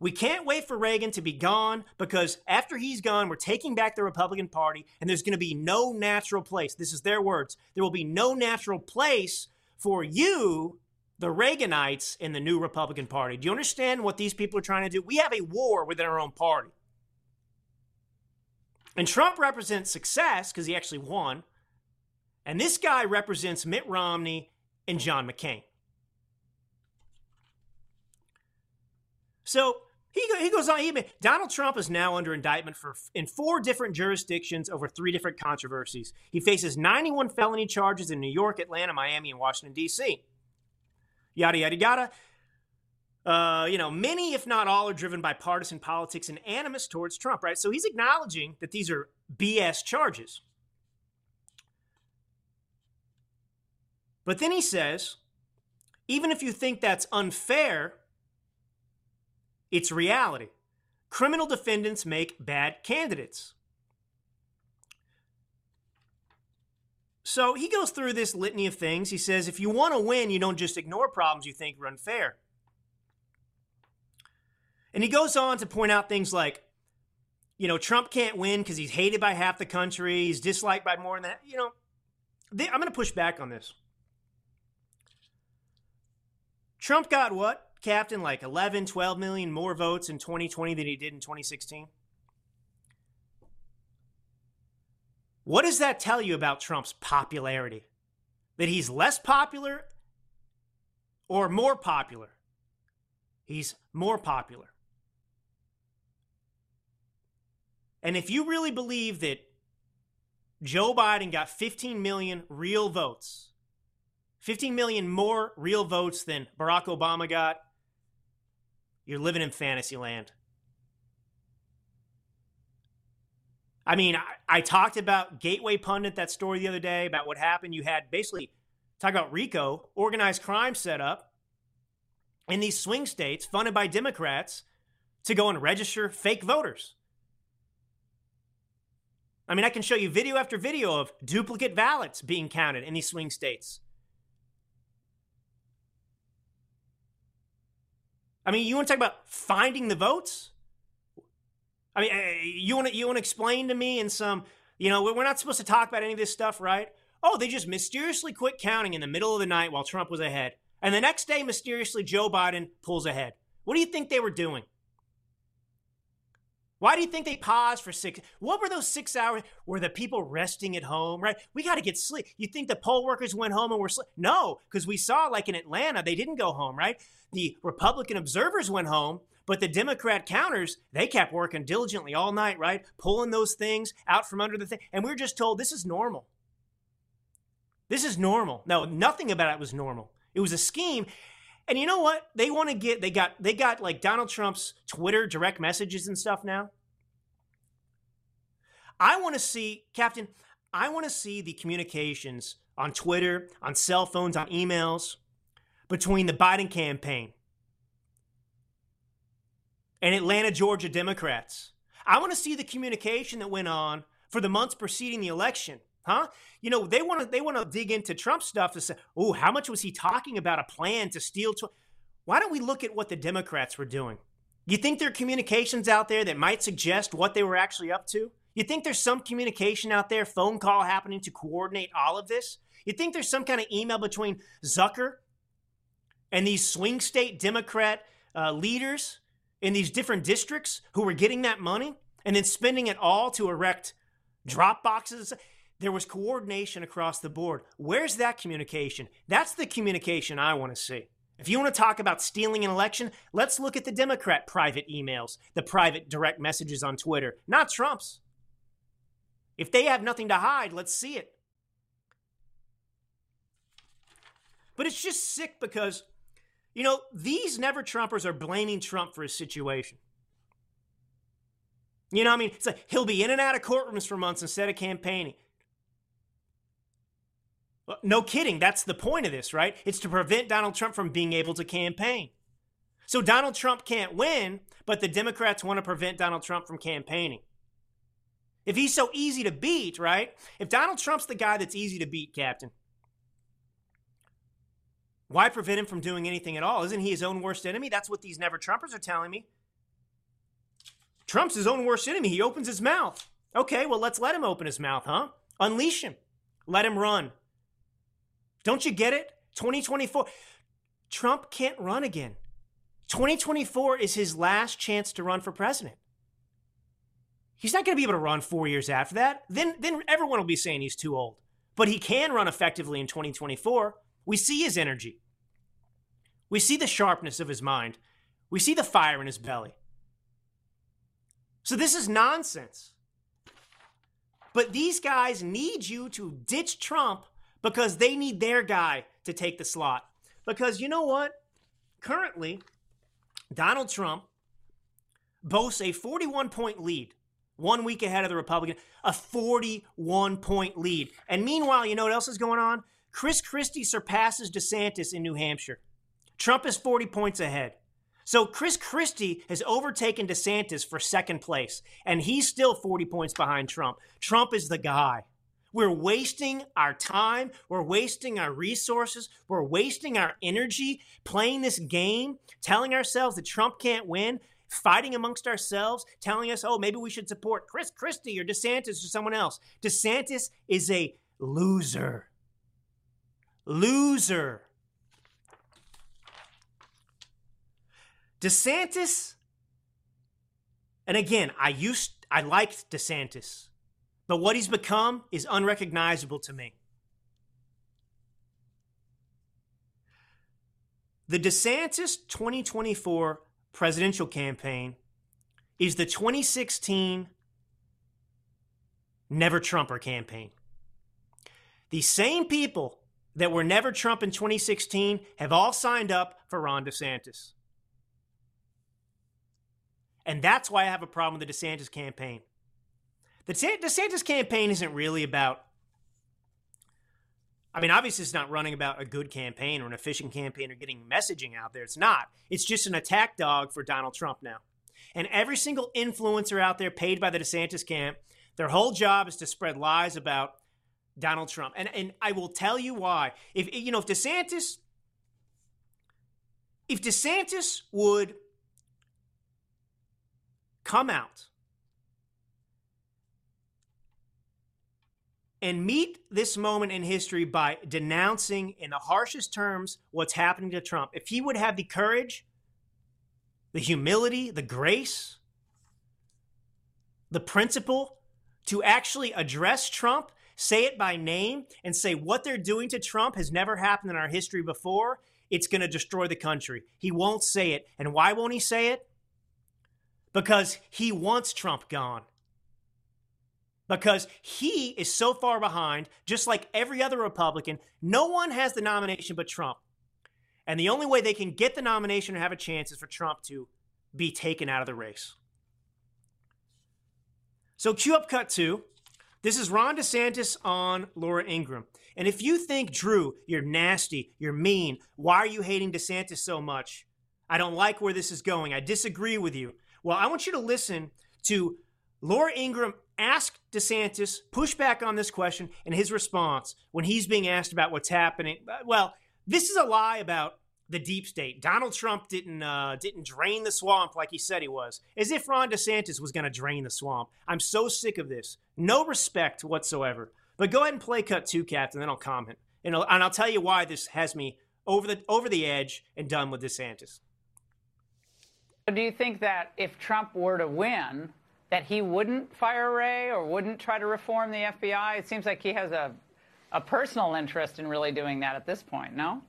we can't wait for Reagan to be gone because after he's gone, we're taking back the Republican Party and there's going to be no natural place. This is their words. There will be no natural place for you the Reaganites in the new Republican Party. Do you understand what these people are trying to do? We have a war within our own party. And Trump represents success because he actually won. And this guy represents Mitt Romney and John McCain. So He, he goes on. He, Donald Trump is now under indictment for in four different jurisdictions over three different controversies. He faces 91 felony charges in New York, Atlanta, Miami, and Washington D.C. Yada yada yada. Uh, you know, many, if not all, are driven by partisan politics and animus towards Trump. Right. So he's acknowledging that these are BS charges. But then he says, even if you think that's unfair, it's reality. Criminal defendants make bad candidates. So he goes through this litany of things. He says, if you want to win, you don't just ignore problems you think are unfair. And he goes on to point out things like, you know, Trump can't win because he's hated by half the country, he's disliked by more than that. You know, they, I'm going to push back on this. Trump got what? Captain like 11, 12 million more votes in 2020 than he did in 2016? What does that tell you about Trump's popularity? That he's less popular or more popular? He's more popular. And if you really believe that Joe Biden got 15 million real votes, 15 million more real votes than Barack Obama got, you're living in fantasy land. I mean, I, I, talked about Gateway Pundit, that story the other day about what happened. You had basically, talk about RICO, organized crime set up in these swing states funded by Democrats to go and register fake voters. I mean, I can show you video after video of duplicate ballots being counted in these swing states. I mean, you want to talk about finding the votes? I mean, eh, you want to you want to explain to me in some, you know, we're not supposed to talk about any of this stuff, right? Oh, they just mysteriously quit counting in the middle of the night while Trump was ahead. And the next day, mysteriously, Joe Biden pulls ahead. What do you think they were doing? Why do you think they paused for six? What were those six hours? Were the people resting at home, right? We got to get sleep. You think the poll workers went home and were sleep? No, because we saw, like in Atlanta, they didn't go home, right? The Republican observers went home, but the Democrat counters, they kept working diligently all night, right? Pulling those things out from under the thing. And we are just told this is normal. This is normal. No, nothing about it was normal. It was a scheme. And you know what? They want to get they got they got like Donald Trump's Twitter direct messages and stuff now. I want to see Captain, I want to see the communications on Twitter, on cell phones, on emails between the Biden campaign and Atlanta, Georgia Democrats. I want to see the communication that went on for the months preceding the election huh? You know, they want to they want to dig into Trump stuff to say, oh, how much was he talking about a plan to steal? Tw-? Why don't we look at what the Democrats were doing? You think there are communications out there that might suggest what they were actually up to? You think there's some communication out there, phone call happening to coordinate all of this? You think there's some kind of email between Zucker and these swing state Democrat uh, leaders in these different districts who were getting that money and then spending it all to erect drop boxes? There was coordination across the board. Where's that communication? That's the communication I want to see. If you want to talk about stealing an election, let's look at the Democrat private emails, the private direct messages on Twitter, not Trump's. If they have nothing to hide, let's see it. But it's just sick because, you know, these never Trumpers are blaming Trump for his situation. You know what I mean? It's like he'll be in and out of courtrooms for months instead of campaigning. No kidding. That's the point of this, right? It's to prevent Donald Trump from being able to campaign. So Donald Trump can't win, but the Democrats want to prevent Donald Trump from campaigning. If he's so easy to beat, right? If Donald Trump's the guy that's easy to beat, Captain, why prevent him from doing anything at all? Isn't he his own worst enemy? That's what these never Trumpers are telling me. Trump's his own worst enemy. He opens his mouth. Okay, well, let's let him open his mouth, huh? Unleash him. Let him run. Don't you get it? 2024. Trump can't run again. 2024 is his last chance to run for president. He's not going to be able to run four years after that. Then, then everyone will be saying he's too old. But he can run effectively in 2024. We see his energy. We see the sharpness of his mind. We see the fire in his belly. So this is nonsense. But these guys need you to ditch Trump because they need their guy to take the slot. Because you know what? Currently, Donald Trump boasts a 41 point lead, one week ahead of the Republican, a 41 point lead. And meanwhile, you know what else is going on? Chris Christie surpasses DeSantis in New Hampshire. Trump is 40 points ahead. So Chris Christie has overtaken DeSantis for second place, and he's still 40 points behind Trump. Trump is the guy. We're wasting our time. We're wasting our resources. We're wasting our energy playing this game, telling ourselves that Trump can't win, fighting amongst ourselves, telling us, oh, maybe we should support Chris Christie or DeSantis or someone else. DeSantis is a loser. Loser. DeSantis, and again, I used I liked DeSantis, but what he's become is unrecognizable to me. The DeSantis 2024 presidential campaign is the 2016 Never Trumper campaign. The same people that were never Trump in 2016 have all signed up for Ron DeSantis. And that's why I have a problem with the DeSantis campaign. The DeSantis campaign isn't really about, I mean, obviously, it's not running about a good campaign or an efficient campaign or getting messaging out there. It's not. It's just an attack dog for Donald Trump now. And every single influencer out there paid by the DeSantis camp, their whole job is to spread lies about Donald Trump. And, and I will tell you why. If, you know, if DeSantis, if DeSantis would come out and meet this moment in history by denouncing in the harshest terms what's happening to Trump. If he would have the courage, the humility, the grace, the principle to actually address Trump, say it by name, and say what they're doing to Trump has never happened in our history before, it's going to destroy the country. He won't say it. And why won't he say it? because he wants Trump gone. Because he is so far behind, just like every other Republican. No one has the nomination but Trump. And the only way they can get the nomination or have a chance is for Trump to be taken out of the race. So, cue up cut two. This is Ron DeSantis on Laura Ingraham. And if you think, Drew, you're nasty, you're mean, why are you hating DeSantis so much? I don't like where this is going. I disagree with you. Well, I want you to listen to Laura Ingraham ask DeSantis, push back on this question, and his response when he's being asked about what's happening. Well, this is a lie about the deep state. Donald Trump didn't uh, didn't drain the swamp like he said he was, as if Ron DeSantis was going to drain the swamp. I'm so sick of this. No respect whatsoever. But go ahead and play cut two, Captain, then I'll comment, and I'll, and I'll tell you why this has me over the over the edge and done with DeSantis. Do you think that if Trump were to win, that he wouldn't fire Wray or wouldn't try to reform the FBI? It seems like he has a, a personal interest in really doing that at this point, no?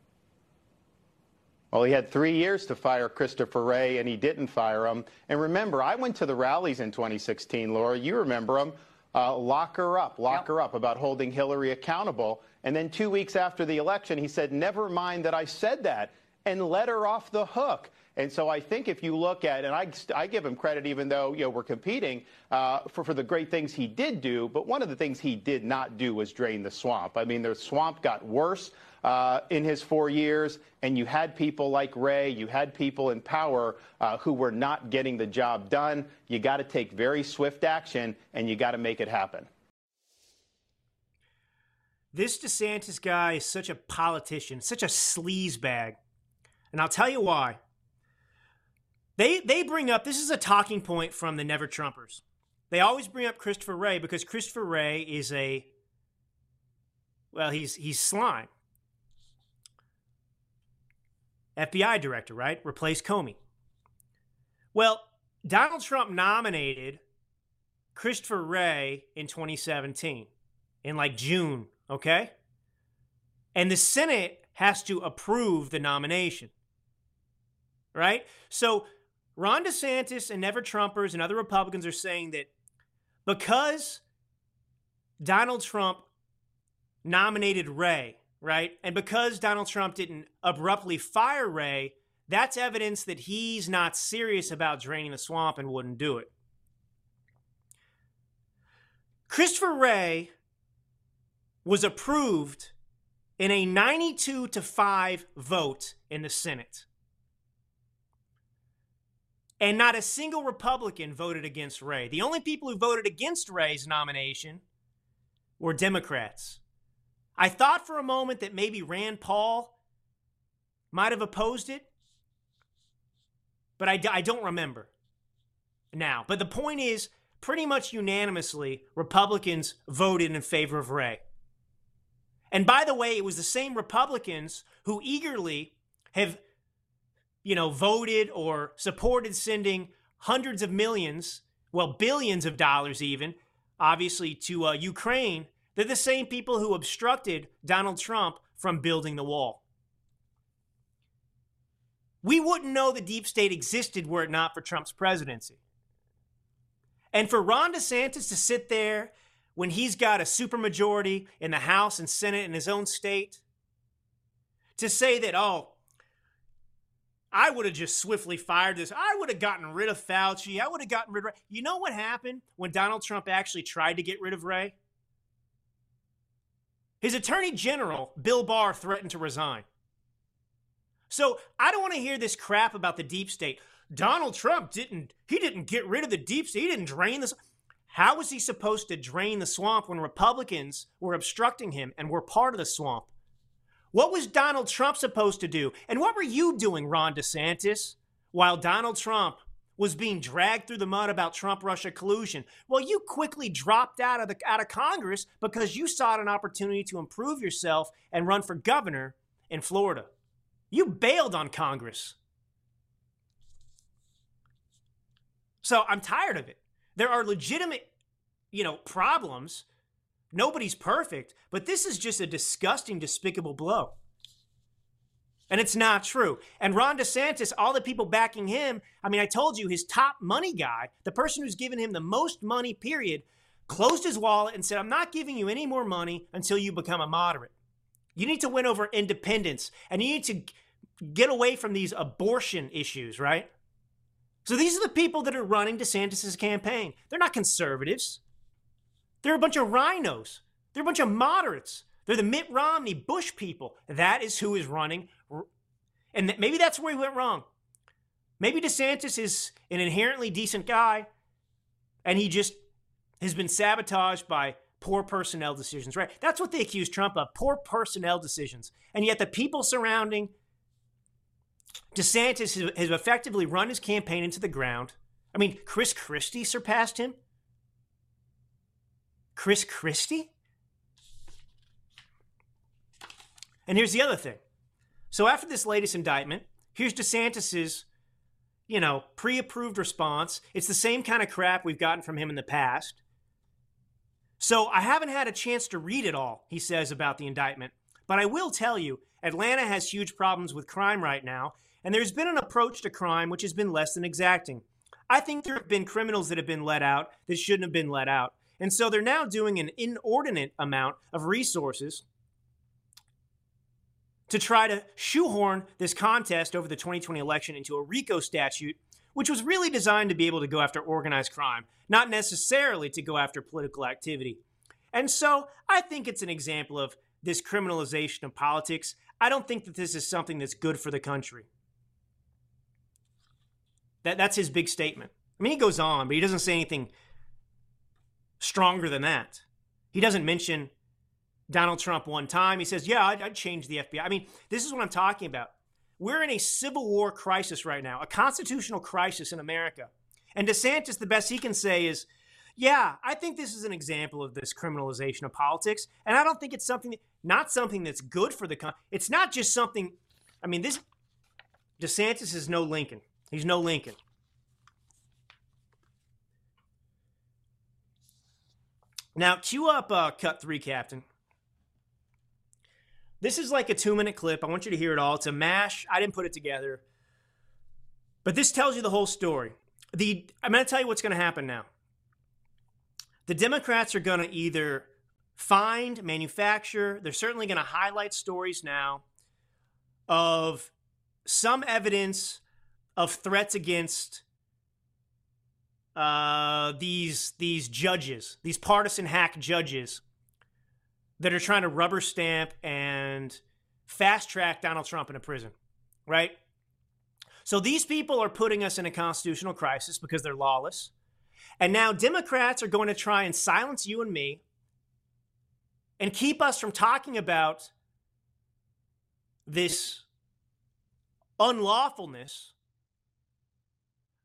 Well, he had three years to fire Christopher Wray, and he didn't fire him. And remember, I went to the rallies in 2016, Laura. You remember them. Uh, lock her up, lock yep. her up about holding Hillary accountable. And then two weeks after the election, he said, never mind that I said that, and let her off the hook. And so I think if you look at, and I, I give him credit, even though you know we're competing uh, for for the great things he did do, but one of the things he did not do was drain the swamp. I mean, the swamp got worse. Uh, in his four years, and you had people like Wray, you had people in power uh, who were not getting the job done. You got to take very swift action, and you got to make it happen. This DeSantis guy is such a politician, such a sleazebag. And I'll tell you why. They they bring up this is a talking point from the Never Trumpers. They always bring up Christopher Wray because Christopher Wray is a well, he's he's slime. FBI director, right? Replace Comey. Well, Donald Trump nominated Christopher Wray in 2017 in like June, okay? And the Senate has to approve the nomination. Right? So Ron DeSantis and Never Trumpers and other Republicans are saying that because Donald Trump nominated Wray, right? And because Donald Trump didn't abruptly fire Wray, that's evidence that he's not serious about draining the swamp and wouldn't do it. Christopher Wray was approved in a 92 to 5 vote in the Senate. And not a single Republican voted against Wray. The only people who voted against Wray's nomination were Democrats. I thought for a moment that maybe Rand Paul might have opposed it, but I, I don't remember now. But the point is, pretty much unanimously, Republicans voted in favor of Wray. And by the way, it was the same Republicans who eagerly have, you know, voted or supported sending hundreds of millions, well, billions of dollars even, obviously to uh, Ukraine. They're the same people who obstructed Donald Trump from building the wall. We wouldn't know the deep state existed were it not for Trump's presidency. And for Ron DeSantis to sit there when he's got a supermajority in the House and Senate in his own state, to say that, oh, I would have just swiftly fired this. I would have gotten rid of Fauci. I would have gotten rid of Wray. You know what happened when Donald Trump actually tried to get rid of Wray? His attorney general, Bill Barr, threatened to resign. So I don't want to hear this crap about the deep state. Donald Trump didn't he didn't get rid of the deep state. He didn't drain this. How was he supposed to drain the swamp when Republicans were obstructing him and were part of the swamp? What was Donald Trump supposed to do? And what were you doing, Ron DeSantis, while Donald Trump was being dragged through the mud about Trump Russia collusion? Well, you quickly dropped out of the out of Congress because you sought an opportunity to improve yourself and run for governor in Florida. You bailed on Congress. So I'm tired of it. There are legitimate, you know, problems. Nobody's perfect, but this is just a disgusting, despicable blow. And it's not true. And Ron DeSantis, all the people backing him, I mean, I told you, his top money guy, the person who's given him the most money, period, closed his wallet and said, I'm not giving you any more money until you become a moderate. You need to win over independence and you need to get away from these abortion issues, right? So these are the people that are running DeSantis' campaign. They're not conservatives. They're a bunch of RINOs. They're a bunch of moderates. They're the Mitt Romney, Bush people. That is who is running. And maybe that's where he went wrong. Maybe DeSantis is an inherently decent guy and he just has been sabotaged by poor personnel decisions, right? That's what they accuse Trump of poor personnel decisions. And yet the people surrounding DeSantis has effectively run his campaign into the ground. I mean, Chris Christie surpassed him. Chris Christie? And here's the other thing. So after this latest indictment, here's DeSantis's, you know, pre-approved response. It's the same kind of crap we've gotten from him in the past. So I haven't had a chance to read it all, he says about the indictment. But I will tell you, Atlanta has huge problems with crime right now, and there's been an approach to crime which has been less than exacting. I think there have been criminals that have been let out that shouldn't have been let out. And so they're now doing an inordinate amount of resources to try to shoehorn this contest over the 2020 election into a RICO statute, which was really designed to be able to go after organized crime, not necessarily to go after political activity. And so I think it's an example of this criminalization of politics. I don't think that this is something that's good for the country. That, that's his big statement. I mean, he goes on, but he doesn't say anything stronger than that. He doesn't mention Donald Trump one time. He says, Yeah, I'd, I'd change the FBI. I mean, this is what I'm talking about. We're in a civil war crisis right now, a constitutional crisis in America. And DeSantis, the best he can say is, yeah, I think this is an example of this criminalization of politics, and I don't think it's something, not something that's good for the country. It's not just something. I mean, this DeSantis is no Lincoln. He's no Lincoln. Now, cue up uh, cut three, Captain. This is like a two minute clip. I want you to hear it all. It's a mash. I didn't put it together. But this tells you the whole story. The I'm going to tell you what's going to happen now. The Democrats are going to either find, manufacture, they're certainly going to highlight stories now of some evidence of threats against uh, these these judges, these partisan hack judges that are trying to rubber stamp and fast track Donald Trump into prison, right? So these people are putting us in a constitutional crisis because they're lawless. And now Democrats are going to try and silence you and me and keep us from talking about this unlawfulness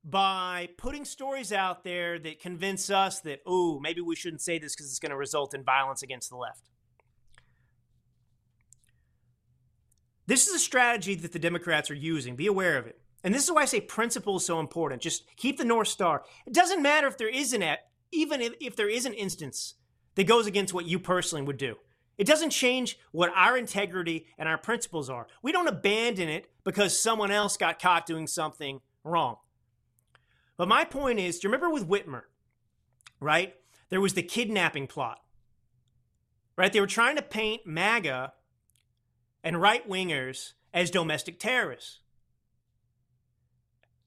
by putting stories out there that convince us that, oh, maybe we shouldn't say this because it's going to result in violence against the left. This is a strategy that the Democrats are using. Be aware of it. And this is why I say principle is so important. Just keep the North Star. It doesn't matter if there isn't, a, even if, if there is an instance that goes against what you personally would do. It doesn't change what our integrity and our principles are. We don't abandon it because someone else got caught doing something wrong. But my point is, do you remember with Whitmer, right? There was the kidnapping plot, right? They were trying to paint MAGA and right wingers as domestic terrorists.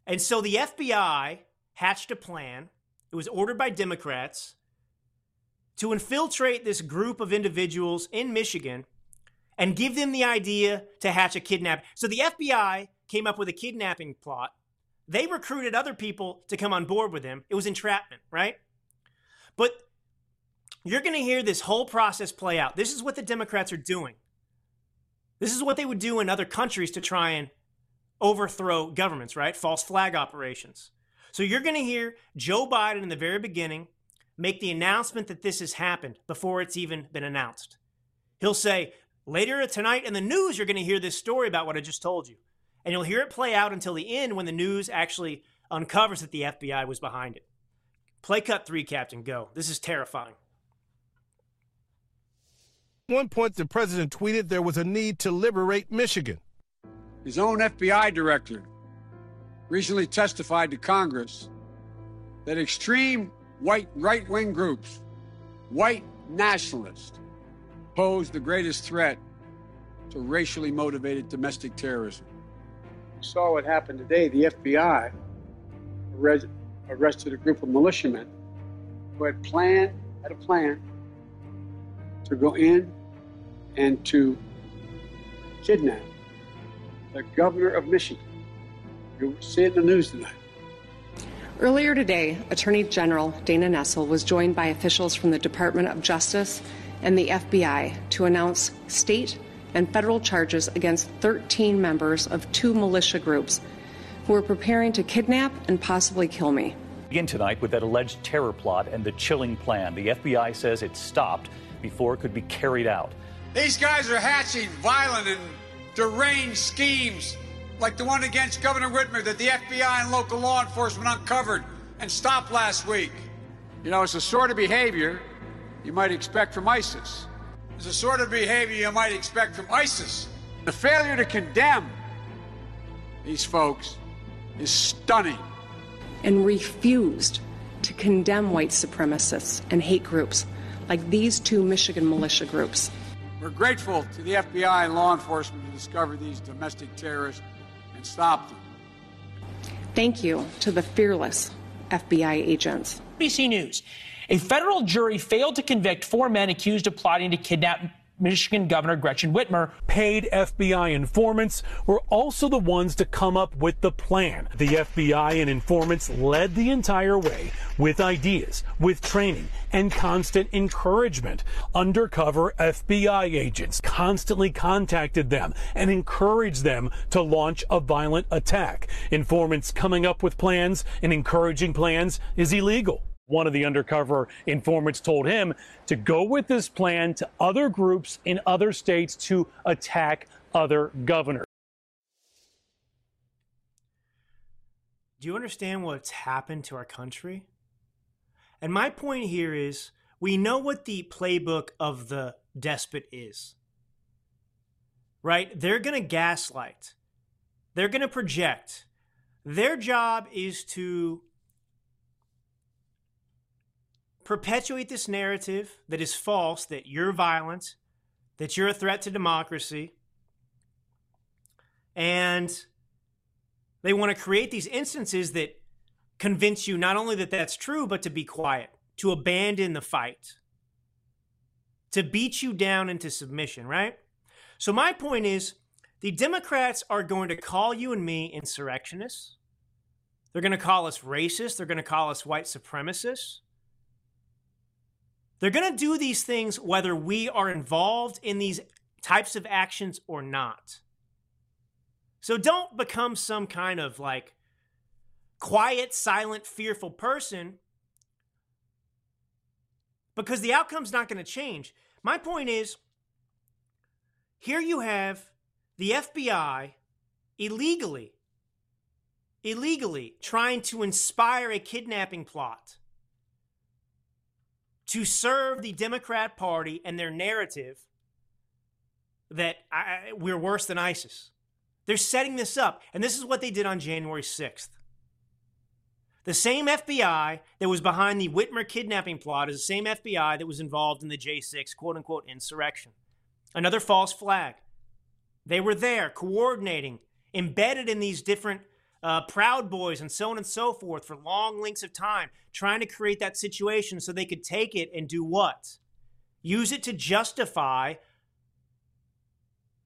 And so the FBI hatched a plan. It was ordered by Democrats to infiltrate this group of individuals in Michigan and give them the idea to hatch a kidnap. So the FBI came up with a kidnapping plot. They recruited other people to come on board with them. It was entrapment, right? But you're going to hear this whole process play out. This is what the Democrats are doing. This is what they would do in other countries to try and overthrow governments, right? False flag operations. So you're going to hear Joe Biden in the very beginning make the announcement that this has happened before it's even been announced. He'll say, later tonight in the news, you're going to hear this story about what I just told you. And you'll hear it play out until the end when the news actually uncovers that the FBI was behind it. Play cut three, Captain. Go. This is terrifying. At one point, the president tweeted there was a need to liberate Michigan. His own FBI director recently testified to Congress that extreme white right wing groups, white nationalists, pose the greatest threat to racially motivated domestic terrorism. We saw what happened today. The FBI arrested a group of militiamen who had planned, had a plan to go in and to kidnap the governor of Michigan. You'll see it in the news tonight. Earlier today, Attorney General Dana Nessel was joined by officials from the Department of Justice and the FBI to announce state and federal charges against 13 members of two militia groups who were preparing to kidnap and possibly kill me. Begin tonight with that alleged terror plot and the chilling plan. The FBI says it stopped before it could be carried out. These guys are hatching violent and deranged schemes like the one against Governor Whitmer that the FBI and local law enforcement uncovered and stopped last week. You know, it's the sort of behavior you might expect from ISIS. It's the sort of behavior you might expect from ISIS. The failure to condemn these folks is stunning. And refused to condemn white supremacists and hate groups like these two Michigan militia groups. We're grateful to the FBI and law enforcement to discover these domestic terrorists and stop them. Thank you to the fearless FBI agents. NBC News. A federal jury failed to convict four men accused of plotting to kidnap Michigan Governor Gretchen Whitmer. Paid FBI informants were also the ones to come up with the plan. The FBI and informants led the entire way with ideas, with training, and constant encouragement. Undercover FBI agents constantly contacted them and encouraged them to launch a violent attack. Informants coming up with plans and encouraging plans is illegal. One of the undercover informants told him to go with this plan to other groups in other states to attack other governors. Do you understand what's happened to our country? And my point here is we know what the playbook of the despot is. Right? They're going to gaslight. They're going to project. Their job is to perpetuate this narrative that is false that you're violent, that you're a threat to democracy. And they want to create these instances that convince you not only that that's true, but to be quiet, to abandon the fight, to beat you down into submission, right? So, my point is the Democrats are going to call you and me insurrectionists. They're going to call us racist. They're going to call us white supremacists. They're going to do these things whether we are involved in these types of actions or not. So don't become some kind of like quiet, silent, fearful person because the outcome's not going to change. My point is here you have the FBI illegally illegally trying to inspire a kidnapping plot to serve the Democrat Party and their narrative that I, we're worse than ISIS. They're setting this up. And this is what they did on January 6th. The same FBI that was behind the Whitmer kidnapping plot is the same FBI that was involved in the J6 quote unquote insurrection. Another false flag. They were there coordinating, embedded in these different uh, Proud Boys and so on and so forth for long lengths of time, trying to create that situation so they could take it and do what? Use it to justify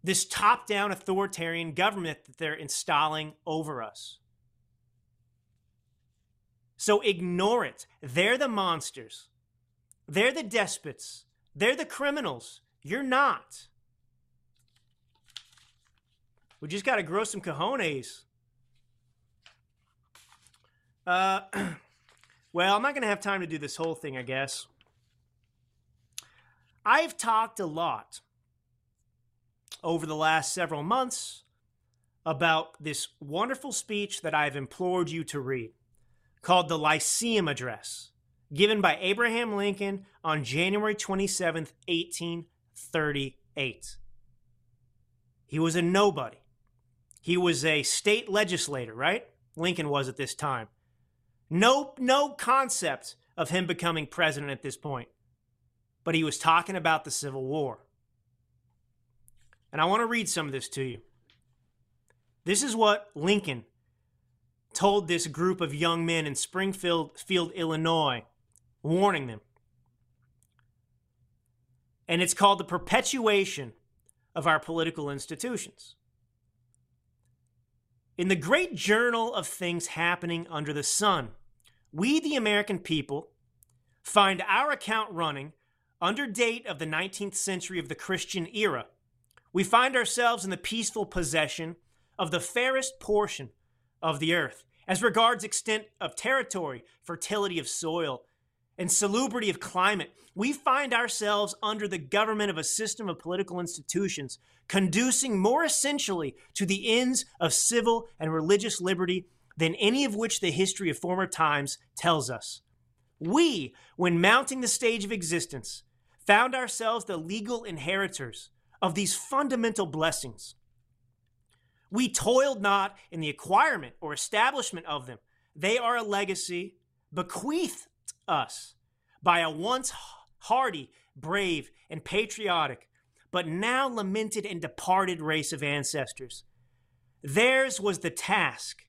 this top down authoritarian government that they're installing over us. So ignore it. They're the monsters. They're the despots. They're the criminals. You're not. We just got to grow some cojones. Uh, <clears throat> well, I'm not going to have time to do this whole thing, I guess. I've talked a lot over the last several months about this wonderful speech that I've implored you to read called the Lyceum Address, given by Abraham Lincoln on January 27th, 1838. He was a nobody. He was a state legislator, right? Lincoln was at this time. No, no concept of him becoming president at this point. But he was talking about the Civil War. And I want to read some of this to you. This is what Lincoln told this group of young men in Springfield, Field, Illinois, warning them. And it's called the perpetuation of our political institutions. In the great journal of things happening under the sun, we, the American people, find our account running under date of the 19th century of the Christian era. We find ourselves in the peaceful possession of the fairest portion of the earth as regards extent of territory, fertility of soil, and salubrity of climate. We find ourselves under the government of a system of political institutions conducing more essentially to the ends of civil and religious liberty than any of which the history of former times tells us. We, when mounting the stage of existence, found ourselves the legal inheritors of these fundamental blessings. We toiled not in the acquirement or establishment of them. They are a legacy bequeathed us by a once hardy, brave, and patriotic, but now lamented and departed race of ancestors. Theirs was the task,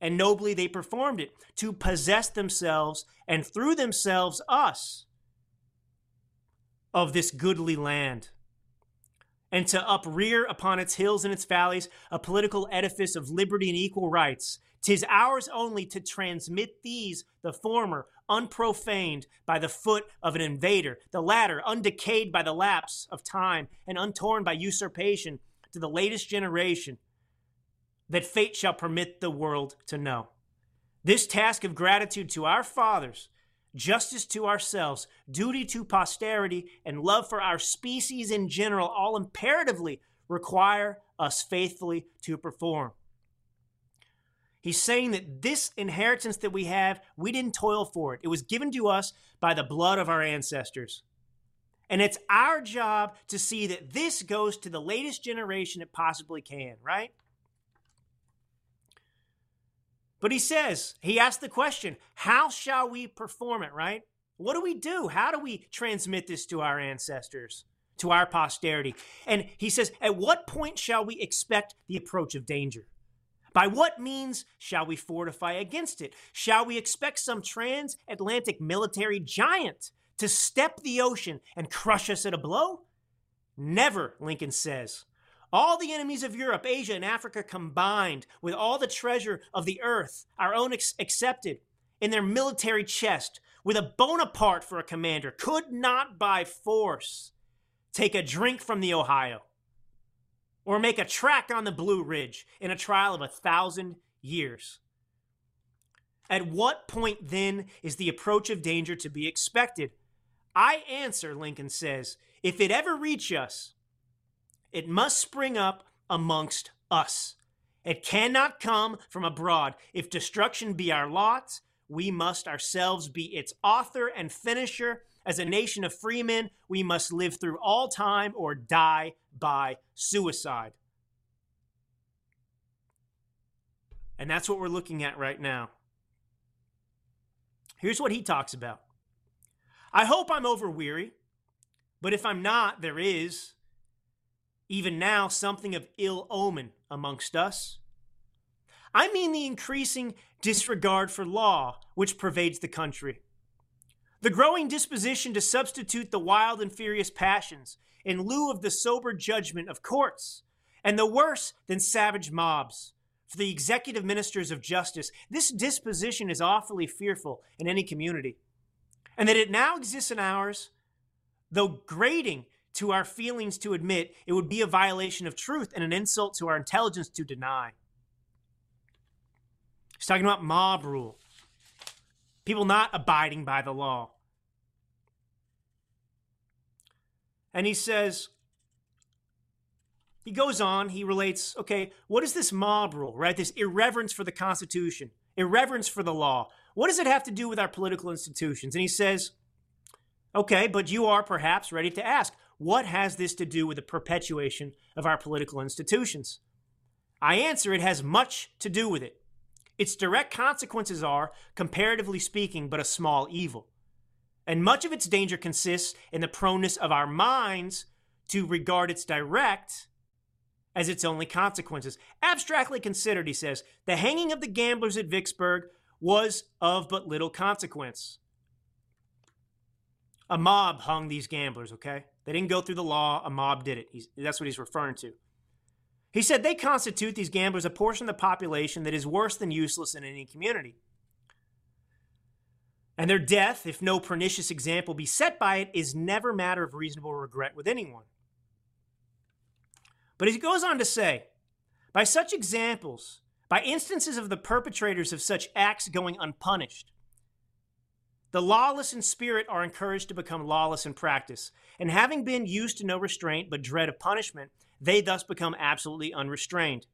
and nobly they performed it, to possess themselves and through themselves us of this goodly land and to uprear upon its hills and its valleys a political edifice of liberty and equal rights. Tis ours only to transmit these, the former, unprofaned by the foot of an invader, the latter, undecayed by the lapse of time and untorn by usurpation, to the latest generation, that fate shall permit the world to know. This task of gratitude to our fathers justice to ourselves, duty to posterity, and love for our species in general all imperatively require us faithfully to perform. He's saying that this inheritance that we have, we didn't toil for it. It was given to us by the blood of our ancestors. And it's our job to see that this goes to the latest generation it possibly can, right? But he says, he asked the question, how shall we perform it, right? What do we do? How do we transmit this to our ancestors, to our posterity? And he says, at what point shall we expect the approach of danger? By what means shall we fortify against it? Shall we expect some transatlantic military giant to step the ocean and crush us at a blow? Never, Lincoln says. All the enemies of Europe, Asia, and Africa combined, with all the treasure of the earth, our own ex- accepted, in their military chest, with a Bonaparte for a commander, could not by force take a drink from the Ohio or make a track on the Blue Ridge in a trial of a thousand years. At what point then is the approach of danger to be expected? I answer, Lincoln says, if it ever reach us, it must spring up amongst us. It cannot come from abroad. If destruction be our lot, we must ourselves be its author and finisher. As a nation of freemen, we must live through all time or die by suicide. And that's what we're looking at right now. Here's what he talks about I hope I'm over weary, but if I'm not, there is, even now, something of ill omen amongst us. I mean the increasing disregard for law which pervades the country. The growing disposition to substitute the wild and furious passions in lieu of the sober judgment of courts, and the worse than savage mobs. For the executive ministers of justice, this disposition is awfully fearful in any community. And that it now exists in ours, though grating to our feelings to admit, it would be a violation of truth and an insult to our intelligence to deny. He's talking about mob rule. People not abiding by the law. And he says, he goes on, he relates, okay, what is this mob rule, right? This irreverence for the Constitution, irreverence for the law. What does it have to do with our political institutions? And he says, okay, but you are perhaps ready to ask, what has this to do with the perpetuation of our political institutions? I answer, it has much to do with it. Its direct consequences are, comparatively speaking, but a small evil. And much of its danger consists in the proneness of our minds to regard its direct as its only consequences. Abstractly considered, he says, the hanging of the gamblers at Vicksburg was of but little consequence. A mob hung these gamblers, okay? They didn't go through the law, a mob did it. He's, that's what he's referring to. He said they constitute these gamblers a portion of the population that is worse than useless in any community. And their death, if no pernicious example be set by it, is never matter of reasonable regret with anyone. But he goes on to say, by such examples, by instances of the perpetrators of such acts going unpunished, the lawless in spirit are encouraged to become lawless in practice, and having been used to no restraint but dread of punishment, they thus become absolutely unrestrained.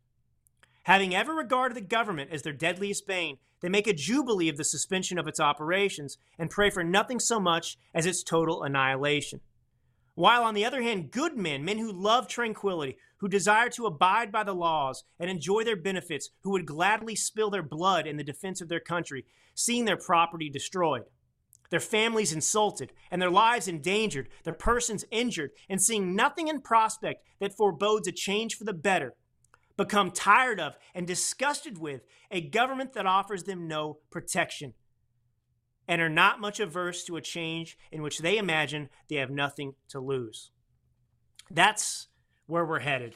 Having ever regarded the government as their deadliest bane, they make a jubilee of the suspension of its operations and pray for nothing so much as its total annihilation. While, on the other hand, good men, men who love tranquility, who desire to abide by the laws and enjoy their benefits, who would gladly spill their blood in the defense of their country, seeing their property destroyed their families insulted, and their lives endangered, their persons injured, and seeing nothing in prospect that forebodes a change for the better, become tired of and disgusted with a government that offers them no protection, and are not much averse to a change in which they imagine they have nothing to lose. That's where we're headed.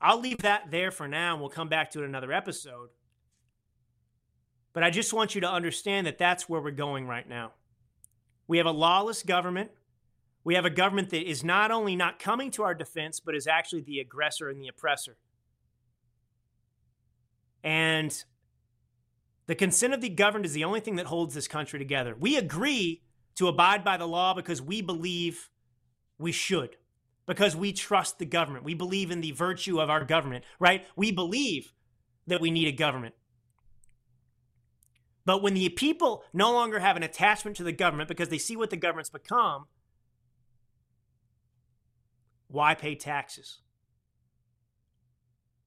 I'll leave that there for now, and we'll come back to it in another episode. But I just want you to understand that that's where we're going right now. We have a lawless government. We have a government that is not only not coming to our defense, but is actually the aggressor and the oppressor. And the consent of the governed is the only thing that holds this country together. We agree to abide by the law because we believe we should, because we trust the government. We believe in the virtue of our government, right? We believe that we need a government. But when the people no longer have an attachment to the government because they see what the government's become, why pay taxes?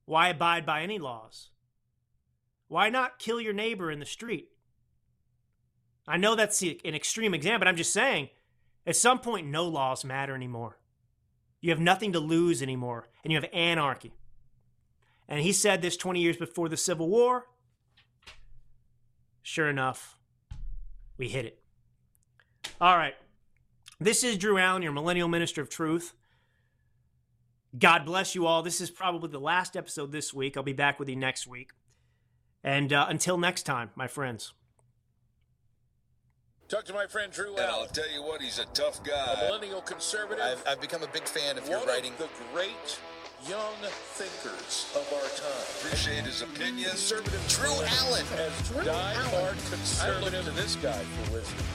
Why abide by any laws? Why not kill your neighbor in the street? I know that's an extreme example, but I'm just saying, at some point, no laws matter anymore. You have nothing to lose anymore, and you have anarchy. And he said this 20 years before the Civil War. Sure enough, we hit it. All right. This is Drew Allen, your millennial minister of truth. God bless you all. This is probably the last episode this week. I'll be back with you next week. And uh, until next time, my friends. Talk to my friend Drew And I'll tell you what, he's a tough guy. a millennial conservative. I've, I've become a big fan of one your writing. of the great young thinkers of our time. Appreciate his opinion. Conservative Drew Allen. As die-hard conservative. I look to this guy for wisdom.